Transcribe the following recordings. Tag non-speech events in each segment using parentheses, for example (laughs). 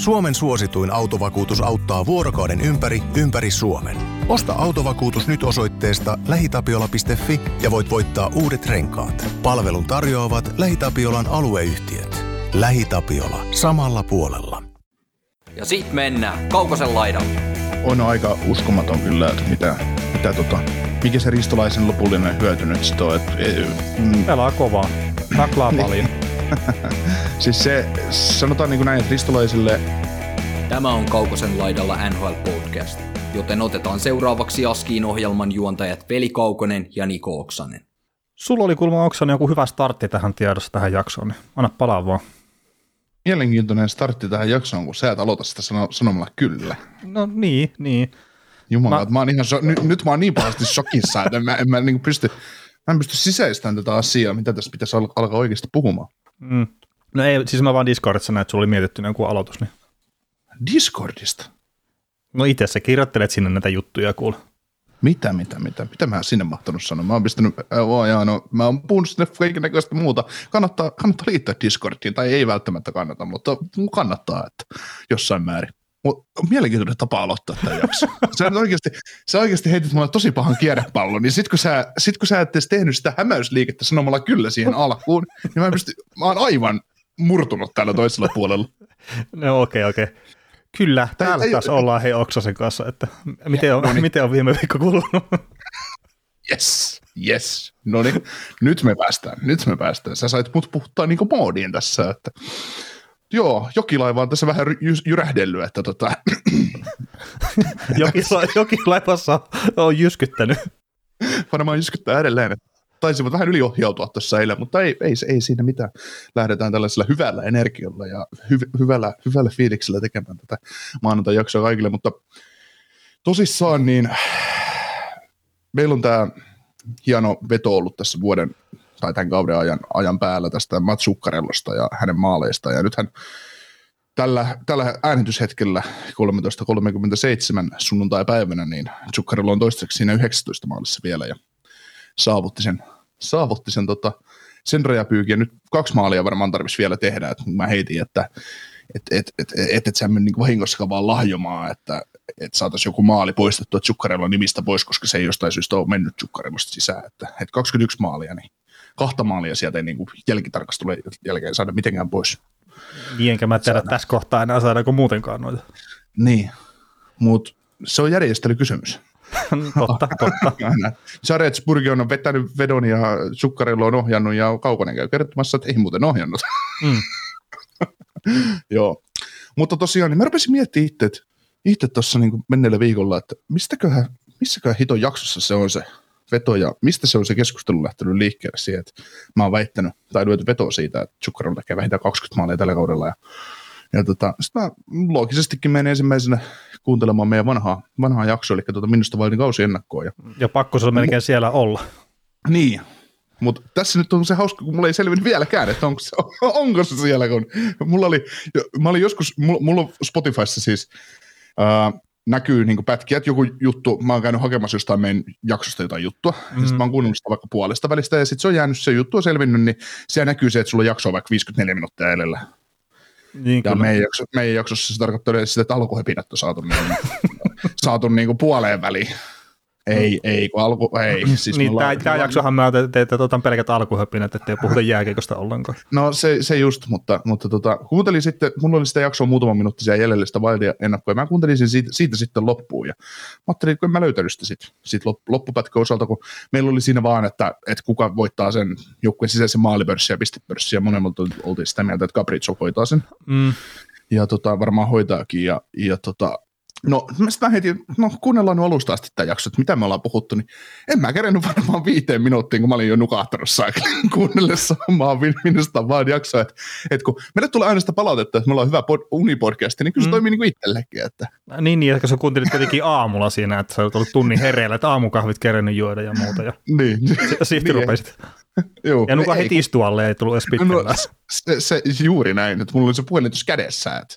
Suomen suosituin autovakuutus auttaa vuorokauden ympäri, ympäri Suomen. Osta autovakuutus nyt osoitteesta lähitapiola.fi ja voit voittaa uudet renkaat. Palvelun tarjoavat LähiTapiolan alueyhtiöt. LähiTapiola. Samalla puolella. Ja sit mennään Kaukosen laidalle. On aika uskomaton kyllä, että mitä, mitä tota, mikä se ristolaisen lopullinen hyöty nyt sit on. Et, e, mm. Pelaa kovaa, taklaa (laughs) paljon. (laughs) siis se, sanotaan niin kuin näin, että ristolaisille Tämä on Kaukosen laidalla NHL Podcast, joten otetaan seuraavaksi Askiin ohjelman juontajat Veli Kaukonen ja Niko Oksanen. Sulla oli kulma Oksanen joku hyvä startti tähän tiedossa tähän jaksoon, niin anna palaa vaan. mielenkiintoinen startti tähän jaksoon, kun sä et aloita sitä sano, sanomalla kyllä. No niin, niin. Jumala, Mä- mä, mä oon ihan so, nyt, nyt mä oon niin pahasti shokissa, että en mä, en mä niin pysty, mä en pysty sisäistämään tätä asiaa, mitä tässä pitäisi al- alkaa oikeasti puhumaan. Mm. No ei, siis mä vaan Discordissa näin, että sulla oli mietitty joku aloitus. Niin. Discordista? No itse sä kirjoittelet sinne näitä juttuja kuule. Mitä, mitä, mitä? Mitä mä sinne mahtanut sanoa? Mä oon pistänyt, oo, jaa, no, mä oon puhunut sinne kaiken näköistä muuta. Kannattaa, kannattaa liittyä Discordiin, tai ei välttämättä kannata, mutta kannattaa, että jossain määrin. Mut mielenkiintoinen tapa aloittaa tämä jakso. Sä oikeasti, sä oikeasti heitit mulle tosi pahan kierrepallon, niin sit kun sä, sit kun sä et edes tehnyt sitä hämäysliikettä sanomalla kyllä siihen alkuun, niin mä, en pysty, mä oon aivan murtunut täällä toisella puolella. No okei, okay, okei. Okay. Kyllä, täällä ei- taas ollaan hei Oksasen kanssa, että miten on, niin. miten on viime viikko kulunut. Yes, yes. No niin, nyt me päästään, nyt me päästään. Sä sait mut puhuttaa niinku moodiin tässä, että joo, jokilaiva on tässä vähän ry- jy- jyrähdellyt, että tota, (laughs) Jokin, jokin laivassa on jyskyttänyt. varmaan jyskyttää edelleen, taisivat vähän yliohjautua tuossa eilen, mutta ei, ei, ei siinä mitään. Lähdetään tällaisella hyvällä energialla ja hy- hyvällä, hyvällä fiiliksellä tekemään tätä maanantai-jaksoa kaikille, mutta tosissaan niin meillä on tämä hieno veto ollut tässä vuoden tai tämän kauden ajan, ajan päällä tästä Mats Zuccarellosta ja hänen maaleista, ja nythän tällä, tällä äänityshetkellä 13.37 sunnuntai-päivänä, niin Zuccarello on toistaiseksi siinä 19 maalissa vielä, ja saavutti sen, saavutti sen, tota, sen rajapyykin, ja nyt kaksi maalia varmaan tarvitsisi vielä tehdä, että mä heitin, että et, et, et, et, et sä mene niin vahingossakaan vaan lahjomaan, että et saataisiin joku maali poistettua Zuccarellon nimistä pois, koska se ei jostain syystä ole mennyt Zuccarellosta sisään, että et 21 maalia, niin kahta maalia sieltä ei niin jälkitarkastelun jälkeen saada mitenkään pois. Niin, enkä mä tiedä tässä kohtaa enää saadaanko muutenkaan noita. Niin, mutta se on järjestelykysymys. (laughs) totta, totta. (laughs) Saretsburg on vetänyt vedon ja Zuccarello on ohjannut ja Kaukonen käy kertomassa, että ei muuten ohjannut. Mm. (laughs) Joo. Mutta tosiaan, niin mä rupesin miettimään itse, että itse tuossa niin menneellä viikolla, että mistäköhän, missäköhän hiton jaksossa se on se veto ja mistä se on se keskustelu lähtenyt liikkeelle siihen, että mä oon väittänyt tai lyöty veto siitä, että Zuccarello tekee vähintään 20 maalia tällä kaudella ja ja tota, sitten mä loogisestikin menen ensimmäisenä kuuntelemaan meidän vanhaa, vanhaa jaksoa, eli tuota minusta vain kausi ennakkoa. Ja Ja pakko se on melkein siellä olla. niin, mutta tässä nyt on se hauska, kun mulla ei selvinnyt vieläkään, että onko se, onko se siellä, kun mulla oli, mä olin joskus, mulla, mulla on Spotifyssa siis ää, näkyy niin pätkiä, että joku juttu, mä oon käynyt hakemassa jostain meidän jaksosta jotain juttua, mm. ja sitten mä oon kuunnellut sitä vaikka puolesta välistä, ja sitten se on jäänyt, se juttu on selvinnyt, niin siellä näkyy se, että sulla jakso on vaikka 54 minuuttia edellä. Niin Ja kyllä. meidän, jakso, meidän jaksossa se tarkoittaa yleensä sitä, että alkuhepinät on saatu, niin, saatu niin kuin puoleen väliin. Ei, ei, kun alku, ei. (laughs) Siis niin, tämä, tämä jaksohan mä te- teette otan pelkät alkuhöpinät, ettei puhuta jääkiekosta ollenkaan. (laughs) No se, se just, mutta, mutta tota, kuuntelin sitten, mulla oli sitä jaksoa muutama minuutti siellä jäljellä sitä Wildia ennakkoa, ja mä kuuntelin sen siitä, siitä sitten loppuun, ja mä ajattelin, että en mä löytänyt sitä sit, sit lop, loppupätkän osalta, kun meillä oli siinä vaan, että, että kuka voittaa sen joukkueen sisäisen maalipörssin ja pistepörssin, ja monemmat oltiin sitä mieltä, että Capriccio hoitaa sen, Mm. ja tota, varmaan hoitaakin, ja, ja tota, No, mä heitin, no kuunnellaan nyt alusta asti tämä jakso, että mitä me ollaan puhuttu, niin en mä kerennyt varmaan viiteen minuuttiin, kun mä olin jo nukahtanut (laughs) kuunnellessa omaa min- minusta vaan jaksoa, että, että kun meille tulee aina sitä palautetta, että me ollaan hyvä pod, unipodcasti, niin kyllä se Mm. toimii niin kuin itsellekin, että Niin, niin, että sä kuuntelit kuitenkin aamulla siinä, että sä olet ollut tunnin hereillä, että aamukahvit kerennyt juoda ja muuta. Ja (laughs) niin, sitten Niin, rupesit. (laughs) joo, Ja nuka heti istualle, ei tullut edes No, se, se, juuri näin, että mulla oli se puhelin tuossa kädessä, että,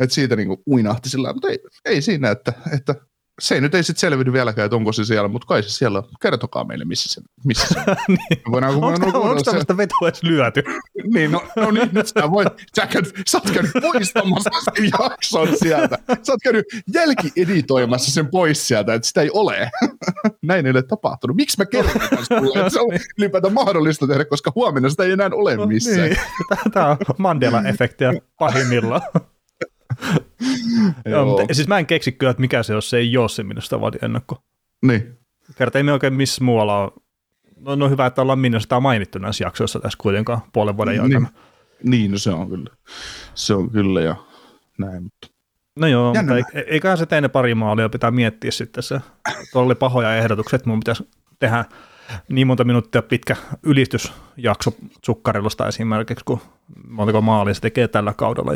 että siitä niin kuin uinahti sillä mutta ei, ei siinä, että, että se nyt ei sitten selviydy vieläkään, että onko se siellä, mutta kai se siellä on. Kertokaa meille, missä se, missä se on. (laughs) niin. Voidaan, Onko, voidaan onko se- tämmöistä vetoa edes lyöty? (laughs) Niin, no, no niin, nyt sä voit, sä, käynyt, sä oot käynyt poistamassa sen jakson sieltä. Sä oot käynyt jälkieditoimassa sen pois sieltä, että sitä ei ole. (laughs) Näin ei ole tapahtunut. Miksi mä kerron sulle, että se on ylipäätään mahdollista tehdä, koska huomenna sitä ei enää ole missään. Niin. Tämä on Mandela-efektiä pahimmillaan. (laughs) Joo, Joo. mutta, siis mä en keksi kyllä, että mikä se on, se ei ole se minusta ennakko. Niin. Kerta ei me oikein missä muualla ole. No, no hyvä, että ollaan minusta mainittu näissä jaksoissa tässä kuitenkaan puolen vuoden aikana. Niin. niin, no se on kyllä. Se on kyllä ja näin, mutta No joo, Jännä mutta ei- eiköhän se teine pari maalia pitää miettiä sitten se. Tuolla oli pahoja ehdotuksia, että mun pitäisi tehdä niin monta minuuttia pitkä ylistysjakso Zukkarilosta esimerkiksi, kun montako maalia se tekee tällä kaudella.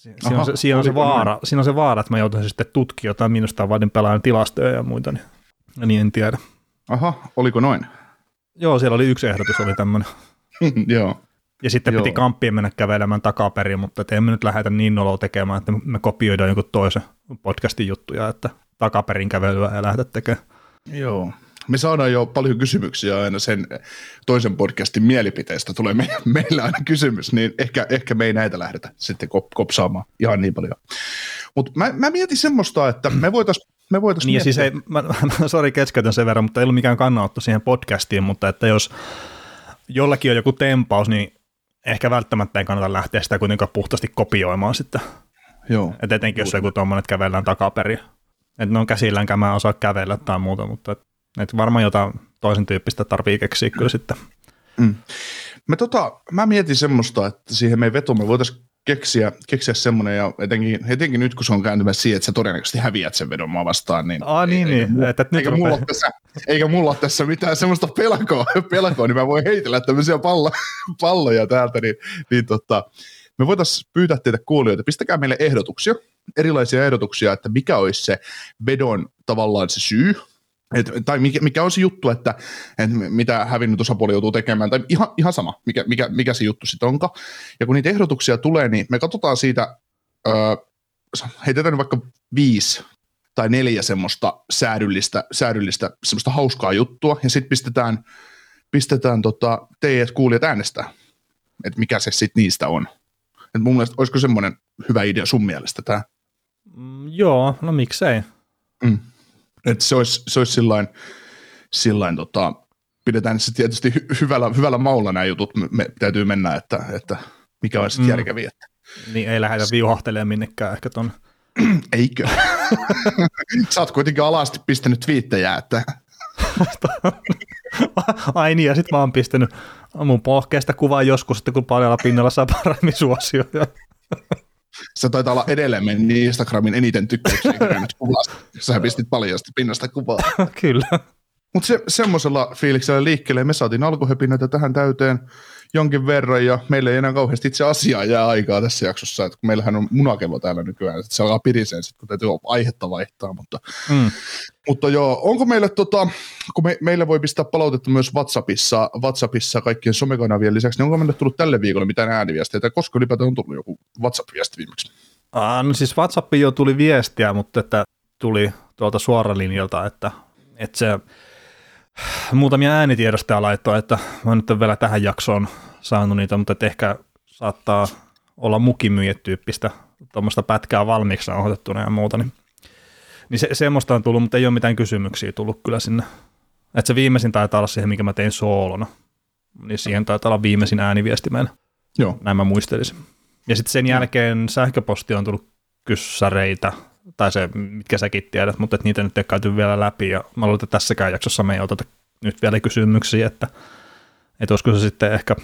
Siinä on, se, siinä, on se näin? vaara, siinä on se vaara, että mä joutuisin sitten tutkimaan jotain minusta vaadin pelaajan tilastoja ja muita, niin, niin en tiedä. aha, oliko noin? Joo, siellä oli yksi ehdotus, oli tämmöinen. (laughs) Joo. Ja sitten Joo. piti kamppien mennä kävelemään takaperin, mutta et emme nyt lähdetä niin noloa tekemään, että me kopioidaan jonkun toisen podcastin juttuja, että takaperin kävelyä ei lähdetä tekemään. Joo. Me saadaan jo paljon kysymyksiä aina sen toisen podcastin mielipiteistä. Tulee me, meillä aina kysymys, niin ehkä, ehkä me ei näitä lähdetä sitten kop, kopsaamaan ihan niin paljon. Mutta mä, mä mietin semmoista, että me voitaisiin me voitais Niin siis miettiä- ei, mä, mä sori keskeytän sen verran, mutta ei ollut mikään kannanotto siihen podcastiin, mutta että jos jollakin on joku tempaus, niin ehkä välttämättä ei kannata lähteä sitä kuitenkaan puhtaasti kopioimaan sitten. Joo. Et etenkin jos on joku tuommoinen, että kävellään takaperin. Että ne on käsillänkään, mä en osaa kävellä tai muuta, mutta et, et varmaan jotain toisen tyyppistä tarvii keksiä kyllä sitten. Me tota, mä mietin semmoista, että siihen meidän vetoon me voitaisiin keksiä, keksiä semmoinen, ja etenkin, etenkin nyt kun se on kääntymässä siihen, että sä todennäköisesti häviät sen vedon mua vastaan, niin Aa niin, eikä niin. mulla- Että nyt eikä, mulla tässä, eikä mulla ole tässä mitään semmoista pelkoa, pelkoa niin mä voin heitellä tämmöisiä pallo, palloja täältä, niin, niin tota, me voitaisiin pyytää teitä kuulijoita, pistäkää meille ehdotuksia, erilaisia ehdotuksia, että mikä olisi se vedon tavallaan se syy, et, tai mikä, mikä on se juttu, että, että mitä hävinnyt osapuoli joutuu tekemään, tai ihan, ihan sama, mikä, mikä, mikä se juttu sitten onkaan. Ja kun niitä ehdotuksia tulee, niin me katsotaan siitä, öö, heitetään vaikka viisi tai neljä semmoista säädyllistä, säädyllistä semmoista hauskaa juttua, ja sitten pistetään, pistetään tota, teidät kuulijat äänestää, että mikä se sitten niistä on. Et mun mielestä, olisiko semmoinen hyvä idea sun mielestä tämä? Mm, joo, no miksei. Että se olisi, se olisi sillain, sillain tota, pidetään se tietysti hy- hyvällä, hyvällä maulla nämä jutut, me, me täytyy mennä, että, että mikä olisi Mm. mm. järkeviä. Että, Niin ei lähdetä viuhahtelemaan minnekään ehkä ton. (clears throat) eikö? (laughs) Sä oot kuitenkin alasti pistänyt twiittejä, että (laughs) Ai niin, ja sitten mä oon pistänyt mun pohkeesta kuvaa joskus, että kun paljaalla pinnalla saa paremmin suosioja. (laughs) se taitaa olla edelleen meidän Instagramin eniten tykkäyksiä kerännyt kuvasta. Sä pistit paljasta pinnasta kuvaa. (laughs) Kyllä. Mutta se, semmoisella fiiliksellä liikkeelle me saatiin alkuhöpinöitä tähän täyteen jonkin verran ja meillä ei enää kauheasti itse asiaa jää aikaa tässä jaksossa, että kun meillähän on munakello täällä nykyään, että se alkaa piriseen sitten, kun täytyy aihetta vaihtaa, mutta, Mm. mutta joo, onko meille tota, kun me, meille voi pistää palautetta myös WhatsAppissa, WhatsAppissa kaikkien somekanavien lisäksi, niin onko meille tullut tälle viikolle mitään ääniviestejä, tai koska ylipäätään on tullut joku WhatsApp-viesti viimeksi? Ah, no siis WhatsAppiin jo tuli viestiä, mutta että tuli tuolta suoralinjalta, että, että se muutamia äänitiedostoja laittoi, että mä nyt vielä tähän jaksoon saanut niitä, mutta että ehkä saattaa olla mukimyyjä-tyyppistä tuommoista pätkää valmiiksi nauhoitettuna ja muuta, niin, niin se, semmoista on tullut, mutta ei ole mitään kysymyksiä tullut kyllä sinne. Että se viimeisin taitaa olla siihen, mikä mä tein soolona, niin siihen taitaa olla viimeisin ääniviesti meillä. Joo. Näin mä muistelisin. Ja sitten sen jälkeen sähköposti on tullut kyssäreitä, tai se, mitkä säkin tiedät, mutta et niitä nyt ei käyty vielä läpi, ja mä luulen, että tässäkään jaksossa me ei oteta nyt vielä kysymyksiä, että, että olisiko se sitten ehkä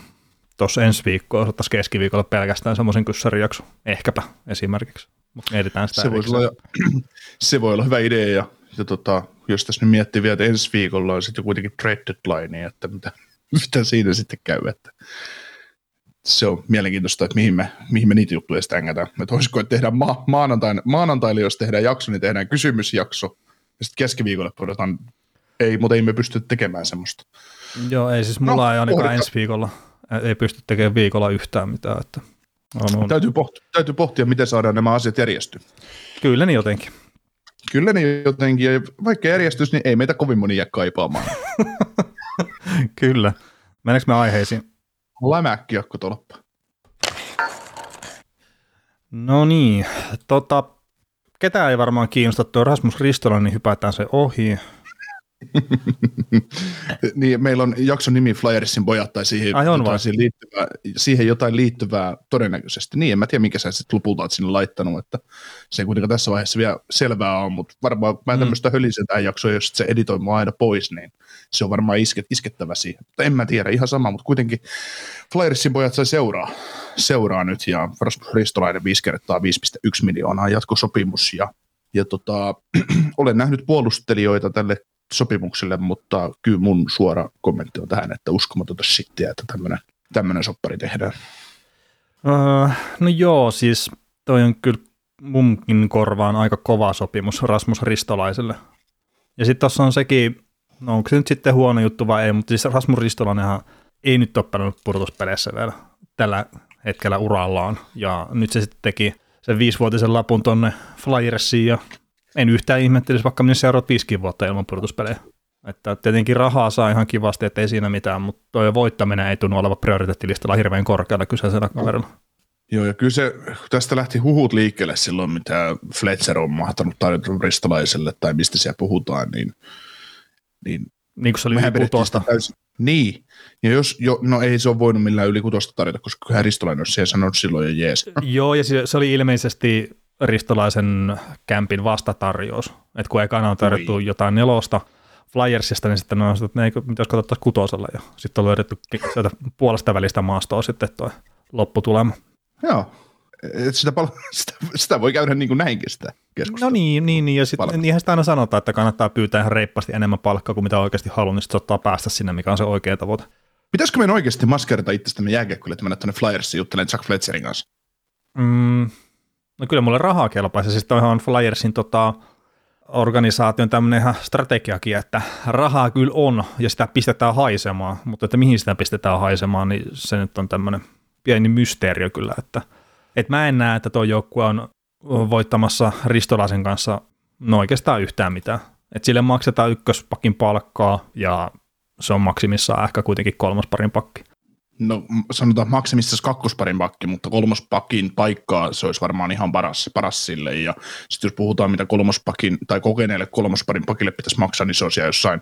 tuossa ensi viikkoa, otettaisiin keskiviikolla pelkästään semmoisen kyssärijakso, ehkäpä esimerkiksi, mutta mietitään sitä Se erikseen. olla, (clears throat) se voi olla hyvä idea ja, ja tota, jos tässä nyt miettii vielä, että ensi viikolla on sitten kuitenkin trade deadline, että mitä, (laughs) mitä siinä sitten käy. Että se on mielenkiintoista, että mihin me, mihin me niitä juttuja sitten ängätään. Että olisiko, että tehdään ma- maanantaina, maanantaille, jos tehdään jakso, niin tehdään kysymysjakso. Ja sitten keskiviikolle pudotaan, ei, mutta ei me pysty tekemään semmoista. Joo, ei siis mulla No, ei ainakaan pohditaan. ensi viikolla, ei pysty tekemään viikolla yhtään mitään, että on, on. Täytyy pohtia, täytyy pohtia, miten saadaan nämä asiat järjestyä. kyllä niin jotenkin. Kyllä ne jotenkin, ja vaikka järjestys, niin ei meitä kovin moni jää kaipaamaan. (laughs) Kyllä. Mennäänkö me aiheisiin? Lämäkkiakkotolppa. No niin, tota, ketään ei varmaan kiinnosta tuo Rasmus Ristola, niin hypätään se ohi. (laughs) niin, meillä on jakson nimi Flyersin pojat tai siihen, Ai on jotain siihen, liittyvää, siihen jotain liittyvää todennäköisesti. Niin, en mä tiedä, mikä sä sitten lopulta oot sinne laittanut, että se ei kuitenkaan tässä vaiheessa vielä selvää on, mutta varmaan mä Mm. tämmöistä hölisen tähän jaksoa, jos se editoi mua aina pois, niin se on varmaan isket, iskettävä siihen. Mutta en mä tiedä, ihan sama, mutta kuitenkin Flyersin pojat sai seuraa, seuraa nyt ja Rasmus Ristolainen 5 kertaa 5,1 miljoonaa jatkosopimus ja, ja tota, (clears throat) olen nähnyt puolustelijoita tälle sopimukselle, mutta kyllä mun suora kommentti on tähän, että uskomatonta shittiä, että tämmöinen tämmöinen soppari tehdään. Öö, no joo, siis toi on kyllä munkin korvaan aika kova sopimus Rasmus Ristolaiselle. Ja sitten tuossa on sekin, no onko se nyt sitten huono juttu vai ei, mutta siis Rasmus Ristolainenhan ei nyt ole pelannut pudotuspeleissä vielä tällä hetkellä urallaan. Ja nyt se sitten teki sen viisivuotisen lapun tonne Flyersiin ja en yhtään ihmettelisi, vaikka minä seuraat viisikin vuotta ilman pudotuspelejä. Että tietenkin rahaa saa ihan kivasti, että ei siinä mitään, mutta tuo voittaminen ei tunnu olevan prioriteettilistalla hirveän korkealla kyseisellä kaverilla. Joo, ja kyllä se, tästä lähti huhut liikkeelle silloin, mitä Fletcher on mahtanut tarjota ristolaiselle, tai mistä siellä puhutaan, niin, niin Niin kuin se oli yli kutosta. Niin, ja jos, jo, no ei se ole voinut millään yli kutosta tarjota, koska kyllähän Ristolainen olisi sanonut silloin jo jees. Joo, ja se, se oli ilmeisesti Ristolaisen kämpin vastatarjous. Että kun ekana on tarjottu Oi. jotain nelosta Flyersista, niin sitten on että ne pitäisi katsoa kutosella. Ja sitten on löydetty sieltä puolesta välistä maastoa sitten tuo lopputulema. Joo, et sitä, pal- (laughs) sitä, sitä, voi käydä niin kuin näinkin sitä keskustelua. No niin, niin, niin ja sitten niinhän sitä aina sanotaan, että kannattaa pyytää ihan reippaasti enemmän palkkaa kuin mitä oikeasti haluaa, niin sitten se ottaa päästä sinne, mikä on se oikea tavoite. Pitäisikö meidän oikeasti maskerata itsestämme jääkiekkoille, että mennä tuonne Flyersiin juttelemaan Jack Fletcherin kanssa? Mm, no kyllä mulle rahaa kelpaisi. Siis toihan on Flyersin tota, organisaation tämmöinen ihan strategiakin, että rahaa kyllä on ja sitä pistetään haisemaan, mutta että mihin sitä pistetään haisemaan, niin se nyt on tämmöinen pieni mysteerio kyllä, että et mä en näe, että tuo joukkue on voittamassa Ristolaisen kanssa no oikeastaan yhtään mitään. Et sille maksetaan ykköspakin palkkaa ja se on maksimissaan ehkä kuitenkin kolmas parin pakki. No sanotaan maksimissaan kakkosparin pakki, mutta kolmospakin paikkaa se olisi varmaan ihan paras, paras sille. Ja sitten jos puhutaan, mitä kolmospakin tai kokeneelle kolmosparin pakille pitäisi maksaa, niin se siellä jossain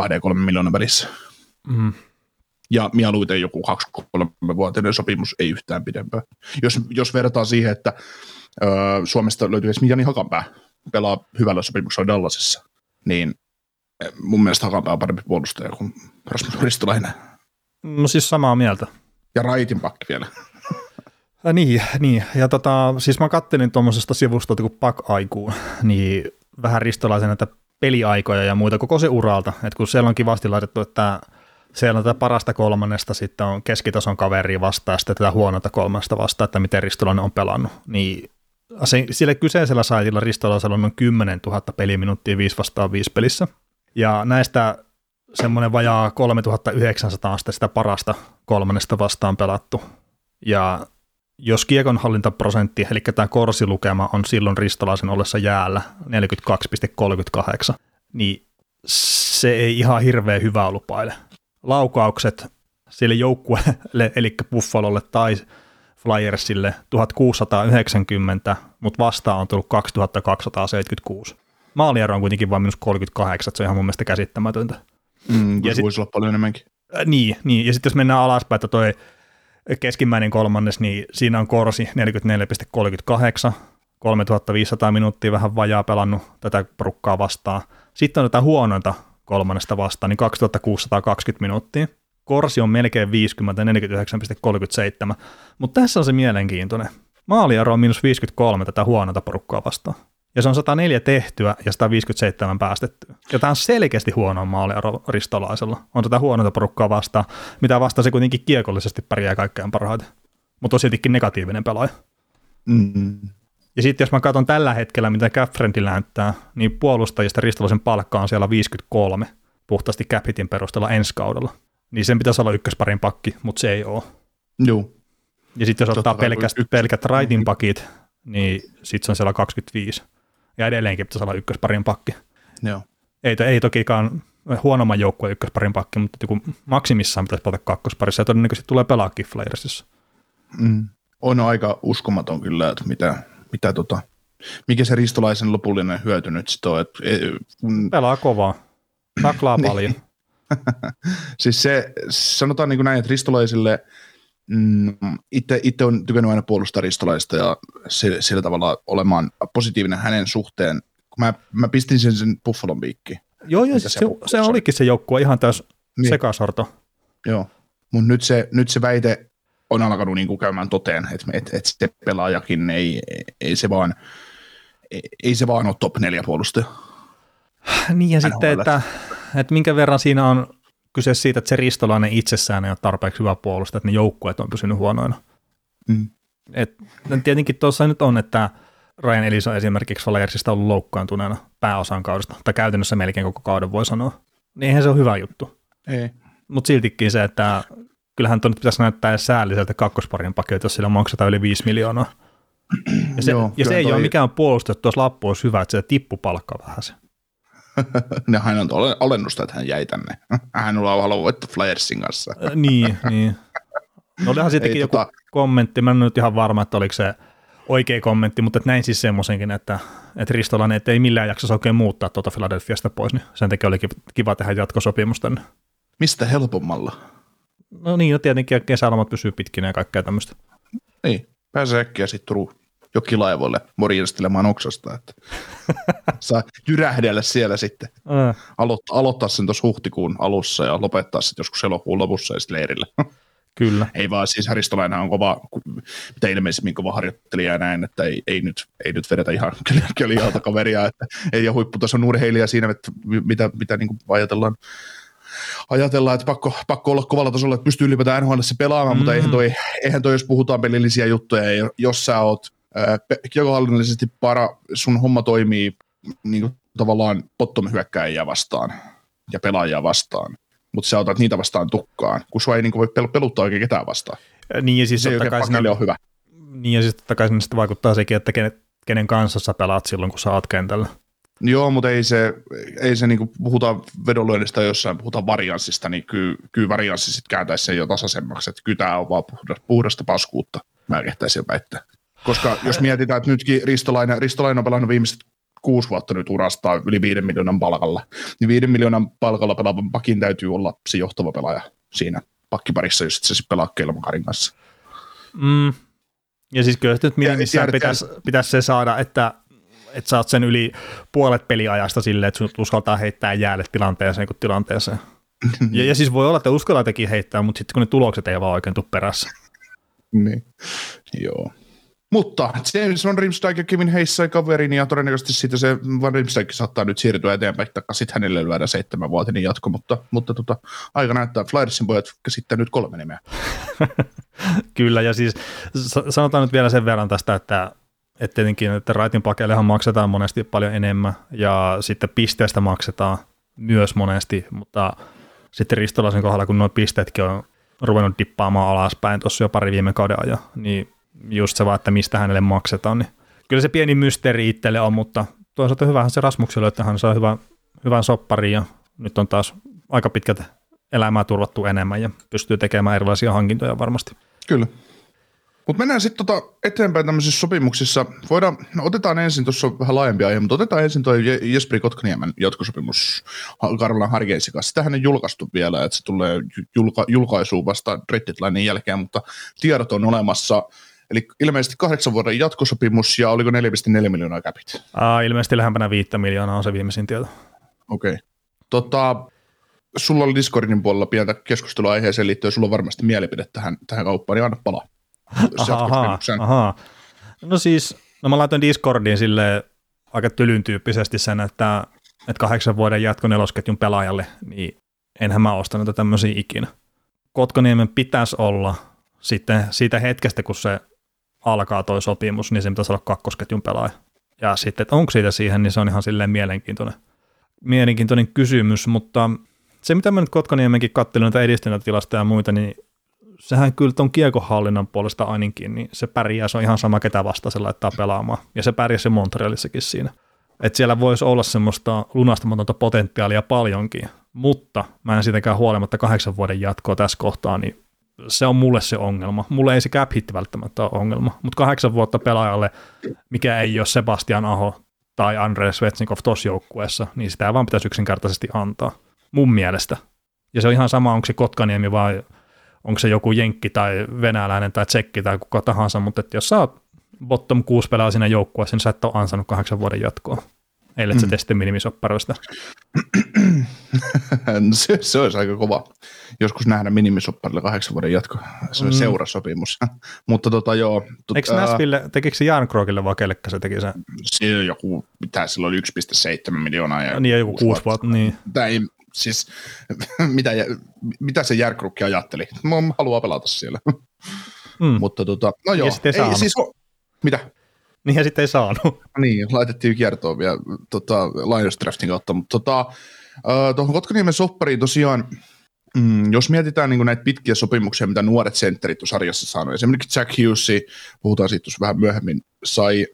2-3 miljoonan välissä. Mm. Ja mieluiten joku 2-3 vuotinen sopimus, ei yhtään pidempään. Jos, jos vertaa siihen, että ö, Suomesta löytyy esimerkiksi Jani Hakanpää, pelaa hyvällä sopimuksella Dallasissa, niin eh, mun mielestä Hakanpää on parempi puolustaja kuin Rasmus Ristolainen. No siis samaa mieltä. Ja Raitin pakki vielä. Ja niin, niin, ja tota, siis mä kattelin tuommoisesta sivusta kuin Pak Aikuun, (laughs) niin vähän ristolaisen näitä peliaikoja ja muita koko se uralta, että kun siellä on kivasti laitettu, että siellä on tätä parasta kolmannesta, sitten on keskitason kaveri vastaan, sitten tätä huonota kolmannesta vastaan, että miten Ristolainen on pelannut, niin se, sillä kyseisellä saitilla Ristolaisella on noin 10 000 peliminuuttia 5 vastaan 5 pelissä, ja näistä semmoinen vajaa 3900 on sitten sitä parasta kolmannesta vastaan pelattu, ja jos kiekonhallintaprosentti, eli tämä korsilukema on silloin ristolaisen ollessa jäällä 42,38, niin se ei ihan hirveän hyvä lupaile. Laukaukset sille joukkueelle, eli Buffalolle tai Flyersille 1690, mutta vastaan on tullut 2276. Maaliero on kuitenkin vain minus 38, että se on ihan mun mielestä käsittämätöntä. Mm, Ja ja sit- voisi olla paljon enemmänkin. Äh, niin, niin, ja sitten jos mennään alaspäin, että toi keskimmäinen kolmannes, niin siinä on korsi 44,38, 3500 minuuttia vähän vajaa pelannut tätä porukkaa vastaan. Sitten on tätä huonointa kolmannesta vastaan, niin 2620 minuuttia. Korsi on melkein 50, 49,37, mutta tässä on se mielenkiintoinen. Maaliero on miinus 53 tätä huonota porukkaa vastaan. Ja se on 104 tehtyä ja 157 päästettyä. Ja tämä on selkeästi huono maaliero ristolaisella. On tätä huonoa porukkaa vastaan, mitä vastaan se kuitenkin kiekollisesti pärjää kaikkein parhaiten. Mutta on siltikin negatiivinen pelaaja. Mm. Ja sitten jos mä katson tällä hetkellä, mitä Capfriendi näyttää, niin puolustajista ristolaisen palkka on siellä 53 puhtaasti Caphitin perusteella ensi kaudella. Niin sen pitäisi olla ykkösparin pakki, mutta se ei ole. Joo. Ja sitten jos Totta ottaa kai, pelkät, raitin pakit, niin sitten se on siellä 25. ja edelleenkin pitäisi olla ykkösparin pakki. Joo. Ei, ei tokikaan huonomman joukkueen ykkösparin pakki, mutta joku maksimissaan pitäisi pelata kakkosparissa ja todennäköisesti tulee pelaakin Flaresissa. Mm. On aika uskomaton kyllä, että mitä, mitä tota, mikä se ristolaisen lopullinen hyöty nyt sitten on. Että, kun... Pelaa kovaa, taklaa niin. paljon. (laughs) siis se, sanotaan niin kuin näin, että ristolaisille mm, itse, on tykännyt aina puolustaa ristolaista ja sillä, sillä tavalla olemaan positiivinen hänen suhteen. Mä, mä pistin sen sen Buffalon piikkiin. Joo, joo, se, se, se olikin se joukkue ihan täys niin. sekasorto. Joo, mutta nyt se, nyt se väite on alkanut niin kuin käymään toteen, että et, et se pelaajakin ei, ei se vaan ei, ei se vaan ole top 4 puolustaja. Niin ja sitten, että, että minkä verran siinä on kyse siitä, että se ristolainen itsessään ei ole tarpeeksi hyvä puolustaja, että ne joukkueet on pysynyt huonoina. Mm. Et, tietenkin tuossa nyt on, että Ryan Elisa esimerkiksi Flyersista on ollut loukkaantuneena pääosan kaudesta, tai käytännössä melkein koko kauden voi sanoa. Niin eihän se ole hyvä juttu. Ei. Mutta siltikin se, että kyllähän tuon pitäisi näyttää säälliseltä kakkosparin pakilta, jos sillä maksetaan yli 5 miljoonaa. Ja se, Joo, ja se ei toi... ole mikään puolustus, että tuossa lappu olisi hyvä, että se tippupalkka vähän se. (laughs) ne hän on alennusta, että hän jäi tänne. (laughs) Hän on halunnut voittaa Flyersin kanssa. niin, niin. No olihan sittenkin joku tota... kommentti, mä en nyt ihan varma, että oliko se oikea kommentti, mutta että näin siis semmoisenkin, että, että Ristolainen ei millään jaksossa oikein muuttaa tuota Philadelphiasta pois, niin sen takia olikin kiva tehdä jatkosopimus tänne. Mistä helpommalla? No niin, no tietenkin kesälomat pysyy pitkinä ja kaikkea tämmöistä. Niin, pääsee äkkiä sitten jokilaivoille morjastelemaan oksasta, että (laughs) saa jyrähdellä siellä sitten. Ää. Aloittaa, aloittaa sen tuossa huhtikuun alussa ja lopettaa sitten joskus elokuun lopussa ja sitten leirillä. (laughs) Kyllä. Ei vaan, siis Haristolainen on kova, mitä ilmeisemmin kova harjoittelija ja näin, että ei, ei, nyt, ei nyt vedetä ihan (laughs) kölialta kaveria, että ei ole huipputason urheilija siinä, että mitä, mitä niin ajatellaan ajatellaan, että pakko, pakko olla kovalla tasolla, että pystyy ylipäätään NHL pelaamaan, mm. mutta eihän toi, eihän toi, jos puhutaan pelillisiä juttuja, jos sä oot kiekohallinnollisesti para, sun homma toimii niin kuin, tavallaan bottom hyökkäjiä vastaan ja pelaajia vastaan, mutta sä otat niitä vastaan tukkaan, kun sua ei niin kuin, voi peluttaa oikein ketään vastaan. Niin ja siis se totta kai sinne, on hyvä. Niin ja siis totta kai sinne sitten vaikuttaa sekin, että kenen, kenen kanssa sä pelaat silloin, kun sä oot kentällä. Joo, mutta ei se, ei se niin kuin puhutaan vedonlyönnistä jossain, puhutaan varianssista, niin kyllä, kyllä varianssi sitten kääntäisi sen jo tasaisemmaksi, että kyllä tämä on vaan puhdasta paskuutta, mä kehtäisin väittää. Koska jos mietitään, että nytkin Ristolainen, Ristolainen on pelannut viimeiset kuusi vuotta nyt urastaa yli viiden miljoonan palkalla, niin viiden miljoonan palkalla pelaavan pakin täytyy olla se johtava pelaaja siinä pakkiparissa, jos se pelaa Kelmakarin kanssa. Mm. Ja siis kyllä nyt minimissään pitäisi, pitäisi se saada, että että saat sen yli puolet peliajasta silleen, että sinut uskaltaa heittää jäälle tilanteeseen kuin tilanteeseen. ja, ja siis voi olla, että uskaltaa teki heittää, mutta sitten kun ne tulokset ei vaan oikein tule perässä. (laughs) Niin, joo. Mutta James Van Rimsdijk ja Kevin Hayes sai kaverin ja todennäköisesti siitä se Van Rimsdijk saattaa nyt siirtyä eteenpäin, että sitten hänelle lyödään seitsemän vuotinen jatko, mutta, mutta tota, aika näyttää Flyersin pojat käsittää nyt kolme nimeä. (laughs) Kyllä, ja siis sanotaan nyt vielä sen verran tästä, että että tietenkin, että raitin pakeillehan maksetaan monesti paljon enemmän, ja sitten pisteestä maksetaan myös monesti, mutta sitten Ristolaisen kohdalla, kun nuo pisteetkin on ruvennut dippaamaan alaspäin tuossa jo pari viime kauden ajan, niin just se vaan, että mistä hänelle maksetaan, niin kyllä se pieni mysteeri itselle on, mutta toisaalta hyvähän se Rasmukselle, että hän saa hyvän, hyvän sopparin ja nyt on taas aika pitkät elämää turvattu enemmän ja pystyy tekemään erilaisia hankintoja varmasti. Kyllä. Mutta mennään sitten tota eteenpäin tämmöisissä sopimuksissa. Voidaan, no otetaan ensin, tuossa vähän laajempi aihe, mutta otetaan ensin tuo Jesperi Kotkaniemen jatkosopimus Karvalan Hargeisi kanssa. Sitähän ei julkaistu vielä, että se tulee julka, julkaisuun vasta Redditlainin jälkeen, mutta tiedot on olemassa. Eli ilmeisesti kahdeksan vuoden jatkosopimus ja oliko 4,4 miljoonaa käpit? Aa, ilmeisesti lähempänä 5 miljoonaa on se viimeisin tieto. Okei. Okay. Tota, sulla oli Discordin puolella pientä keskustelua aiheeseen liittyen, sulla on varmasti mielipide tähän, tähän kauppaan, niin anna palaa. Aha. No siis, no mä laitoin Discordiin sille aika tylyn tyyppisesti sen, että, että kahdeksan vuoden jatko nelosketjun pelaajalle, niin enhän mä ostanut tämmöisiä ikinä. Kotkoniemen pitäisi olla sitten siitä hetkestä, kun se alkaa toi sopimus, niin se pitäisi olla kakkosketjun pelaaja. Ja sitten, että onko siitä siihen, niin se on ihan silleen mielenkiintoinen, mielenkiintoinen kysymys, mutta se, mitä mä nyt Kotkaniemenkin katselin noita edistyneitä ja muita, niin sehän kyllä tuon kiekohallinnan puolesta ainakin, niin se pärjää, se on ihan sama ketä vasta se laittaa pelaamaan. Ja se pärjää se Montrealissakin siinä. Että siellä voisi olla semmoista lunastamatonta potentiaalia paljonkin, mutta mä en siitäkään huolimatta kahdeksan vuoden jatkoa tässä kohtaa, niin se on mulle se ongelma. Mulle ei se cap hit välttämättä ole ongelma, mutta kahdeksan vuotta pelaajalle, mikä ei ole Sebastian Aho tai Andre Svetsnikov tuossa joukkueessa, niin sitä vaan pitäisi yksinkertaisesti antaa, mun mielestä. Ja se on ihan sama, onko se Kotkaniemi vai onko se joku jenkki tai venäläinen tai tsekki tai kuka tahansa, mutta että jos sä oot bottom 6 pelaa siinä joukkueessa, niin sä et ole ansannut kahdeksan vuoden jatkoa. Se mm. testi minimisopparoista. (clears throat) se, se olisi aika kova. Joskus nähdä minimisopparilla kahdeksan vuoden jatko. Se on mm. seurasopimus. (laughs) Mutta tota joo. Tot, Eikö Näsville, tekikö se Jarnkrokille vai kellekä se teki sen? Siinä joku, mitä sillä oli 1,7 miljoonaa. Ja niin ja joku kuusi vuotta. Niin. Tämä ei, siis, (laughs) mitä, mitä se Järkrukki ajatteli? Mä haluan pelata siellä. Mm. (laughs) Mutta tota, no joo. Ei, siis, mitä? Niin ja sitten ei saanut. (laughs) Niin, laitettiin kiertoon vielä tota, Lions Draftin kautta, mutta tota, uh, tuohon Kotkaniemen soppariin tosiaan, mm, jos mietitään niin näitä pitkiä sopimuksia, mitä nuoret sentterit on sarjassa saanut, esimerkiksi Jack Hughes, puhutaan siitä tuossa vähän myöhemmin, sai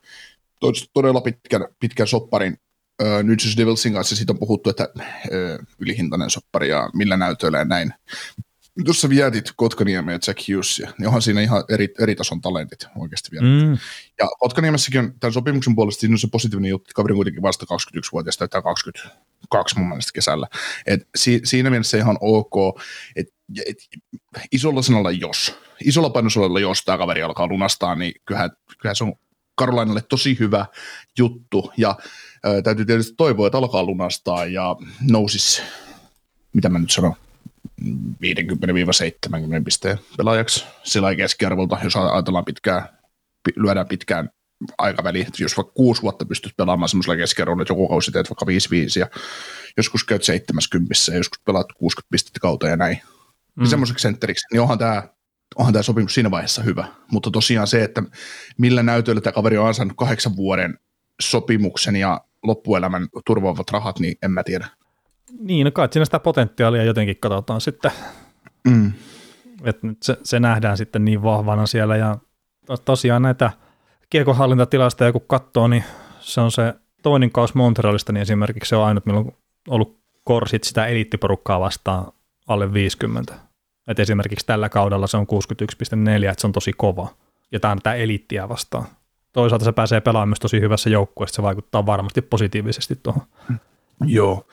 todella pitkän, pitkän sopparin uh, New Jersey Devilsin kanssa, siitä on puhuttu, että uh, ylihintainen soppari ja millä näytöillä ja näin tuossa vietit Kotkaniemen ja Jack Hughesia, niin onhan siinä ihan eri, eri tason talentit oikeasti vielä. Mm. Ja Kotkaniemessäkin on tämän sopimuksen puolesta siinä on se positiivinen juttu, että kaveri kuitenkin vasta 21-vuotias, tai 22 mun mielestä kesällä. Et si, siinä mielessä ihan ok, että et, isolla sanalla jos, isolla painosanalla jos tämä kaveri alkaa lunastaa, niin kyllähän, kyllähän se on Karolainalle tosi hyvä juttu, ja ää, täytyy tietysti toivoa, että alkaa lunastaa ja nousisi, mitä mä nyt sanon, 50-70 pisteen pelaajaksi sillä keskiarvolta, jos ajatellaan pitkään, lyödään pitkään aikaväliin, jos vaikka kuusi vuotta pystyt pelaamaan semmoisella keskiarvolla, että joku kausi teet vaikka 5-5 ja joskus käyt 70 ja joskus pelaat 60 pistettä kautta ja näin. Mm. semmoiseksi sentteriksi, niin onhan tämä onhan tämä sopimus siinä vaiheessa hyvä. Mutta tosiaan se, että millä näytöllä tämä kaveri on ansainnut kahdeksan vuoden sopimuksen ja loppuelämän turvaavat rahat, niin en mä tiedä. Niin, no kai siinä sitä potentiaalia jotenkin katsotaan sitten. Mm. Että se, se, nähdään sitten niin vahvana siellä ja tosiaan näitä kiekohallintatilastoja kun katsoo, niin se on se toinen kaus Montrealista, niin esimerkiksi se on ainut, milloin on ollut korsit sitä eliittiporukkaa vastaan alle 50. Et esimerkiksi tällä kaudella se on 61,4, että se on tosi kova. Ja tämä on tätä eliittiä vastaan. Toisaalta se pääsee pelaamaan myös tosi hyvässä joukkueessa, se vaikuttaa varmasti positiivisesti tuohon. Joo.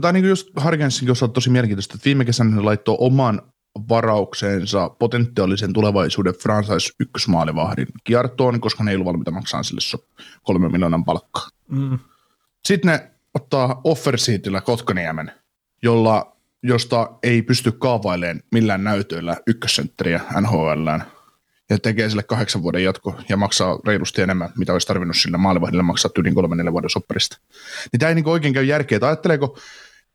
Tämä niin just Harkensin osalta tosi mielenkiintoista, että viime kesänä ne laittoi oman varaukseensa potentiaalisen tulevaisuuden franchise ykkösmaalivahdin kiertoon, koska ne ei ollut valmiita maksaa sille kolme miljoonan palkkaa. Mm. Sitten ne ottaa offersiitillä Kotkaniemen, jolla, josta ei pysty kaavailemaan millään näytöillä ykkössentteriä NHLään ja tekee sille kahdeksan vuoden jatko ja maksaa reilusti enemmän, mitä olisi tarvinnut sille maalivahdille maksaa yli kolmen neljän vuoden sopparista. Niin tämä ei niin oikein käy järkeä, että ajatteleeko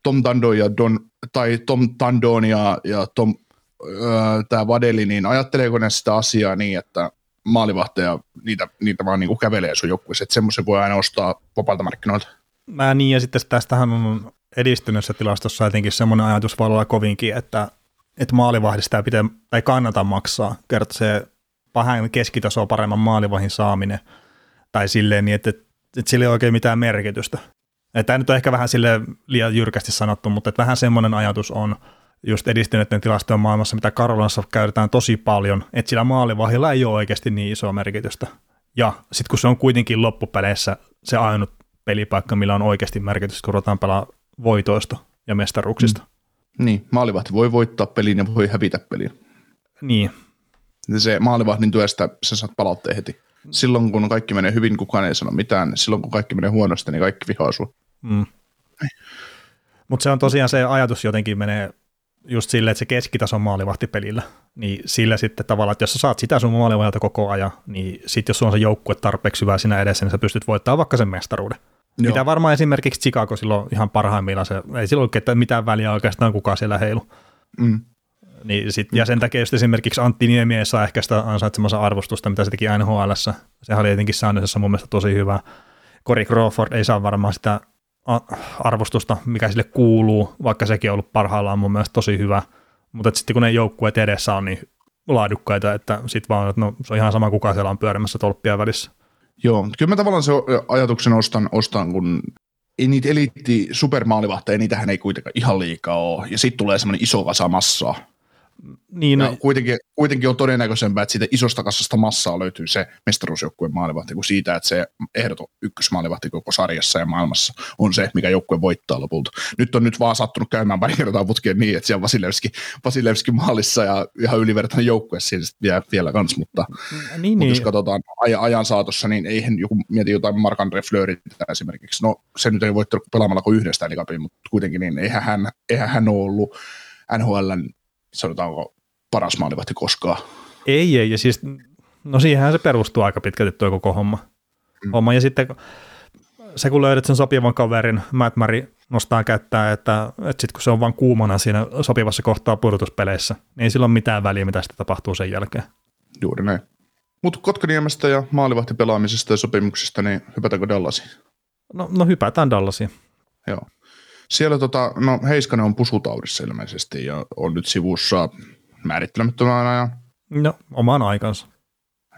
Tom Tando ja Don, tai Tom Tandon ja, ja Tom, öö, tämä Vadeli, niin ajatteleeko ne sitä asiaa niin, että maalivahteja, niitä, niitä vaan niin kävelee sun joukkueessa, että semmoisen voi aina ostaa vapaalta markkinoilta. Mä niin, ja sitten tästähän on edistyneessä tilastossa jotenkin semmoinen ajatus voi olla kovinkin, että, että maalivahdista pitää, tai kannata maksaa, kertaa se vähän keskitasoa paremman maalivahin saaminen, tai silleen niin, että, että, että sillä ei ole oikein mitään merkitystä. Tämä nyt on ehkä vähän sille liian jyrkästi sanottu, mutta että vähän semmoinen ajatus on just edistyneiden tilastojen maailmassa, mitä Karolansa käytetään tosi paljon, että sillä maalivahilla ei ole oikeasti niin isoa merkitystä. Ja sitten kun se on kuitenkin loppupeleissä se ainut pelipaikka, millä on oikeasti merkitystä, kun ruvetaan pelaa voitoista ja mestaruuksista. Mm. Niin, maalivahti voi voittaa pelin ja voi hävitä pelin. Niin, se maalivahdin työstä sä saat palautteen heti. Silloin kun kaikki menee hyvin, kukaan ei sano mitään. Silloin kun kaikki menee huonosti, niin kaikki vihaa sua. Mm. Mutta se on tosiaan se ajatus jotenkin menee just silleen, että se keskitason maalivahti pelillä, niin sillä sitten tavallaan, että jos sä saat sitä sun maalivahdelta koko ajan, niin sitten jos sulla on se joukkue tarpeeksi hyvä siinä edessä, niin sä pystyt voittamaan vaikka sen mestaruuden. Joo. Mitä varmaan esimerkiksi Chicago silloin ihan parhaimmillaan, se, ei silloin ole mitään väliä oikeastaan kukaan siellä heilu. Mm. Niin sit, ja sen takia just esimerkiksi Antti Niemi ei saa ehkä sitä ansaitsemansa arvostusta, mitä se teki nhl Sehän oli jotenkin säännössä mun mielestä tosi hyvä. Cory Crawford ei saa varmaan sitä arvostusta, mikä sille kuuluu, vaikka sekin on ollut parhaillaan mun mielestä tosi hyvä. Mutta sitten kun ne joukkueet edessä on niin laadukkaita, että sitten vaan, että no, se on ihan sama kuka siellä on pyörimässä tolppia välissä. Joo, kyllä mä tavallaan se ajatuksen ostan, ostan kun ei niitä eliitti supermaalivahteja, niitähän ei kuitenkaan ihan liikaa ole. Ja sitten tulee semmoinen iso kasa massaa. Niin, no. kuitenkin, kuitenkin on todennäköisempää, että siitä isosta kassasta massaa löytyy se mestaruusjoukkueen maalivahti, kuin siitä, että se ehdoton ykkösmaalivahti koko sarjassa ja maailmassa on se, mikä joukkue voittaa lopulta. Nyt on nyt vaan sattunut käymään pari kertaa putkeen niin, että siellä Vasilevski, Vasilevski maalissa ja ihan ylivertainen joukkue siinä vielä, vielä kans, mutta, niin, mutta niin. jos katsotaan ajan saatossa, niin eihän joku mieti jotain Mark-André Fleurytä esimerkiksi. No se nyt ei voittanut pelaamalla kuin yhdestä elikapin, mutta kuitenkin niin, eihän hän, eihän hän ole ollut NHLn sanotaanko paras maalivahti koskaan. Ei, ei, ja siis, no siihenhän se perustuu aika pitkälti tuo koko homma. Mm. homma. Ja sitten se, kun löydät sen sopivan kaverin, Matt Murray nostaa käyttää, että, että sitten kun se on vain kuumana siinä sopivassa kohtaa pudotuspeleissä, niin ei sillä ole mitään väliä, mitä sitten tapahtuu sen jälkeen. Juuri näin. Mutta Kotkaniemestä ja maalivahtipelaamisesta ja sopimuksista, niin hypätäänkö Dallasiin? No, no hypätään Dallasiin. Joo. Siellä tota, no Heiskanen on pusutaudissa ilmeisesti ja on nyt sivussa määrittelemättömän ajan. No, oman aikansa.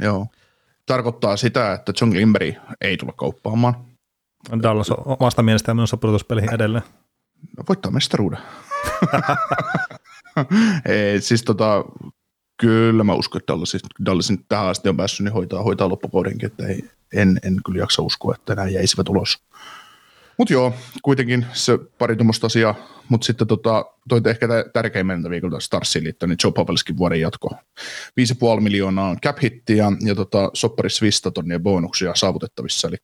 Joo. Tarkoittaa sitä, että John Glimberi ei tule kauppaamaan. Dallas on omasta mielestään menossa pudotuspeleihin edelleen. No, voittaa mestaruuden. (laughs) ei, siis tota, kyllä mä uskon, että Dallas, Dallasin tähän asti on päässyt, niin hoitaa, hoitaa loppukaudenkin, että ei, en, en kyllä jaksa uskoa, että nämä jäisivät ulos. Mutta joo, kuitenkin se pari tuommoista asiaa. Mutta sitten tota, toi ehkä tärkeimmän viikolta Starsiin liittyen, niin Joe Pavelskin vuoden jatko. 5,5 miljoonaa cap hittiä ja tota, sopparissa 500 tonnia bonuksia saavutettavissa, eli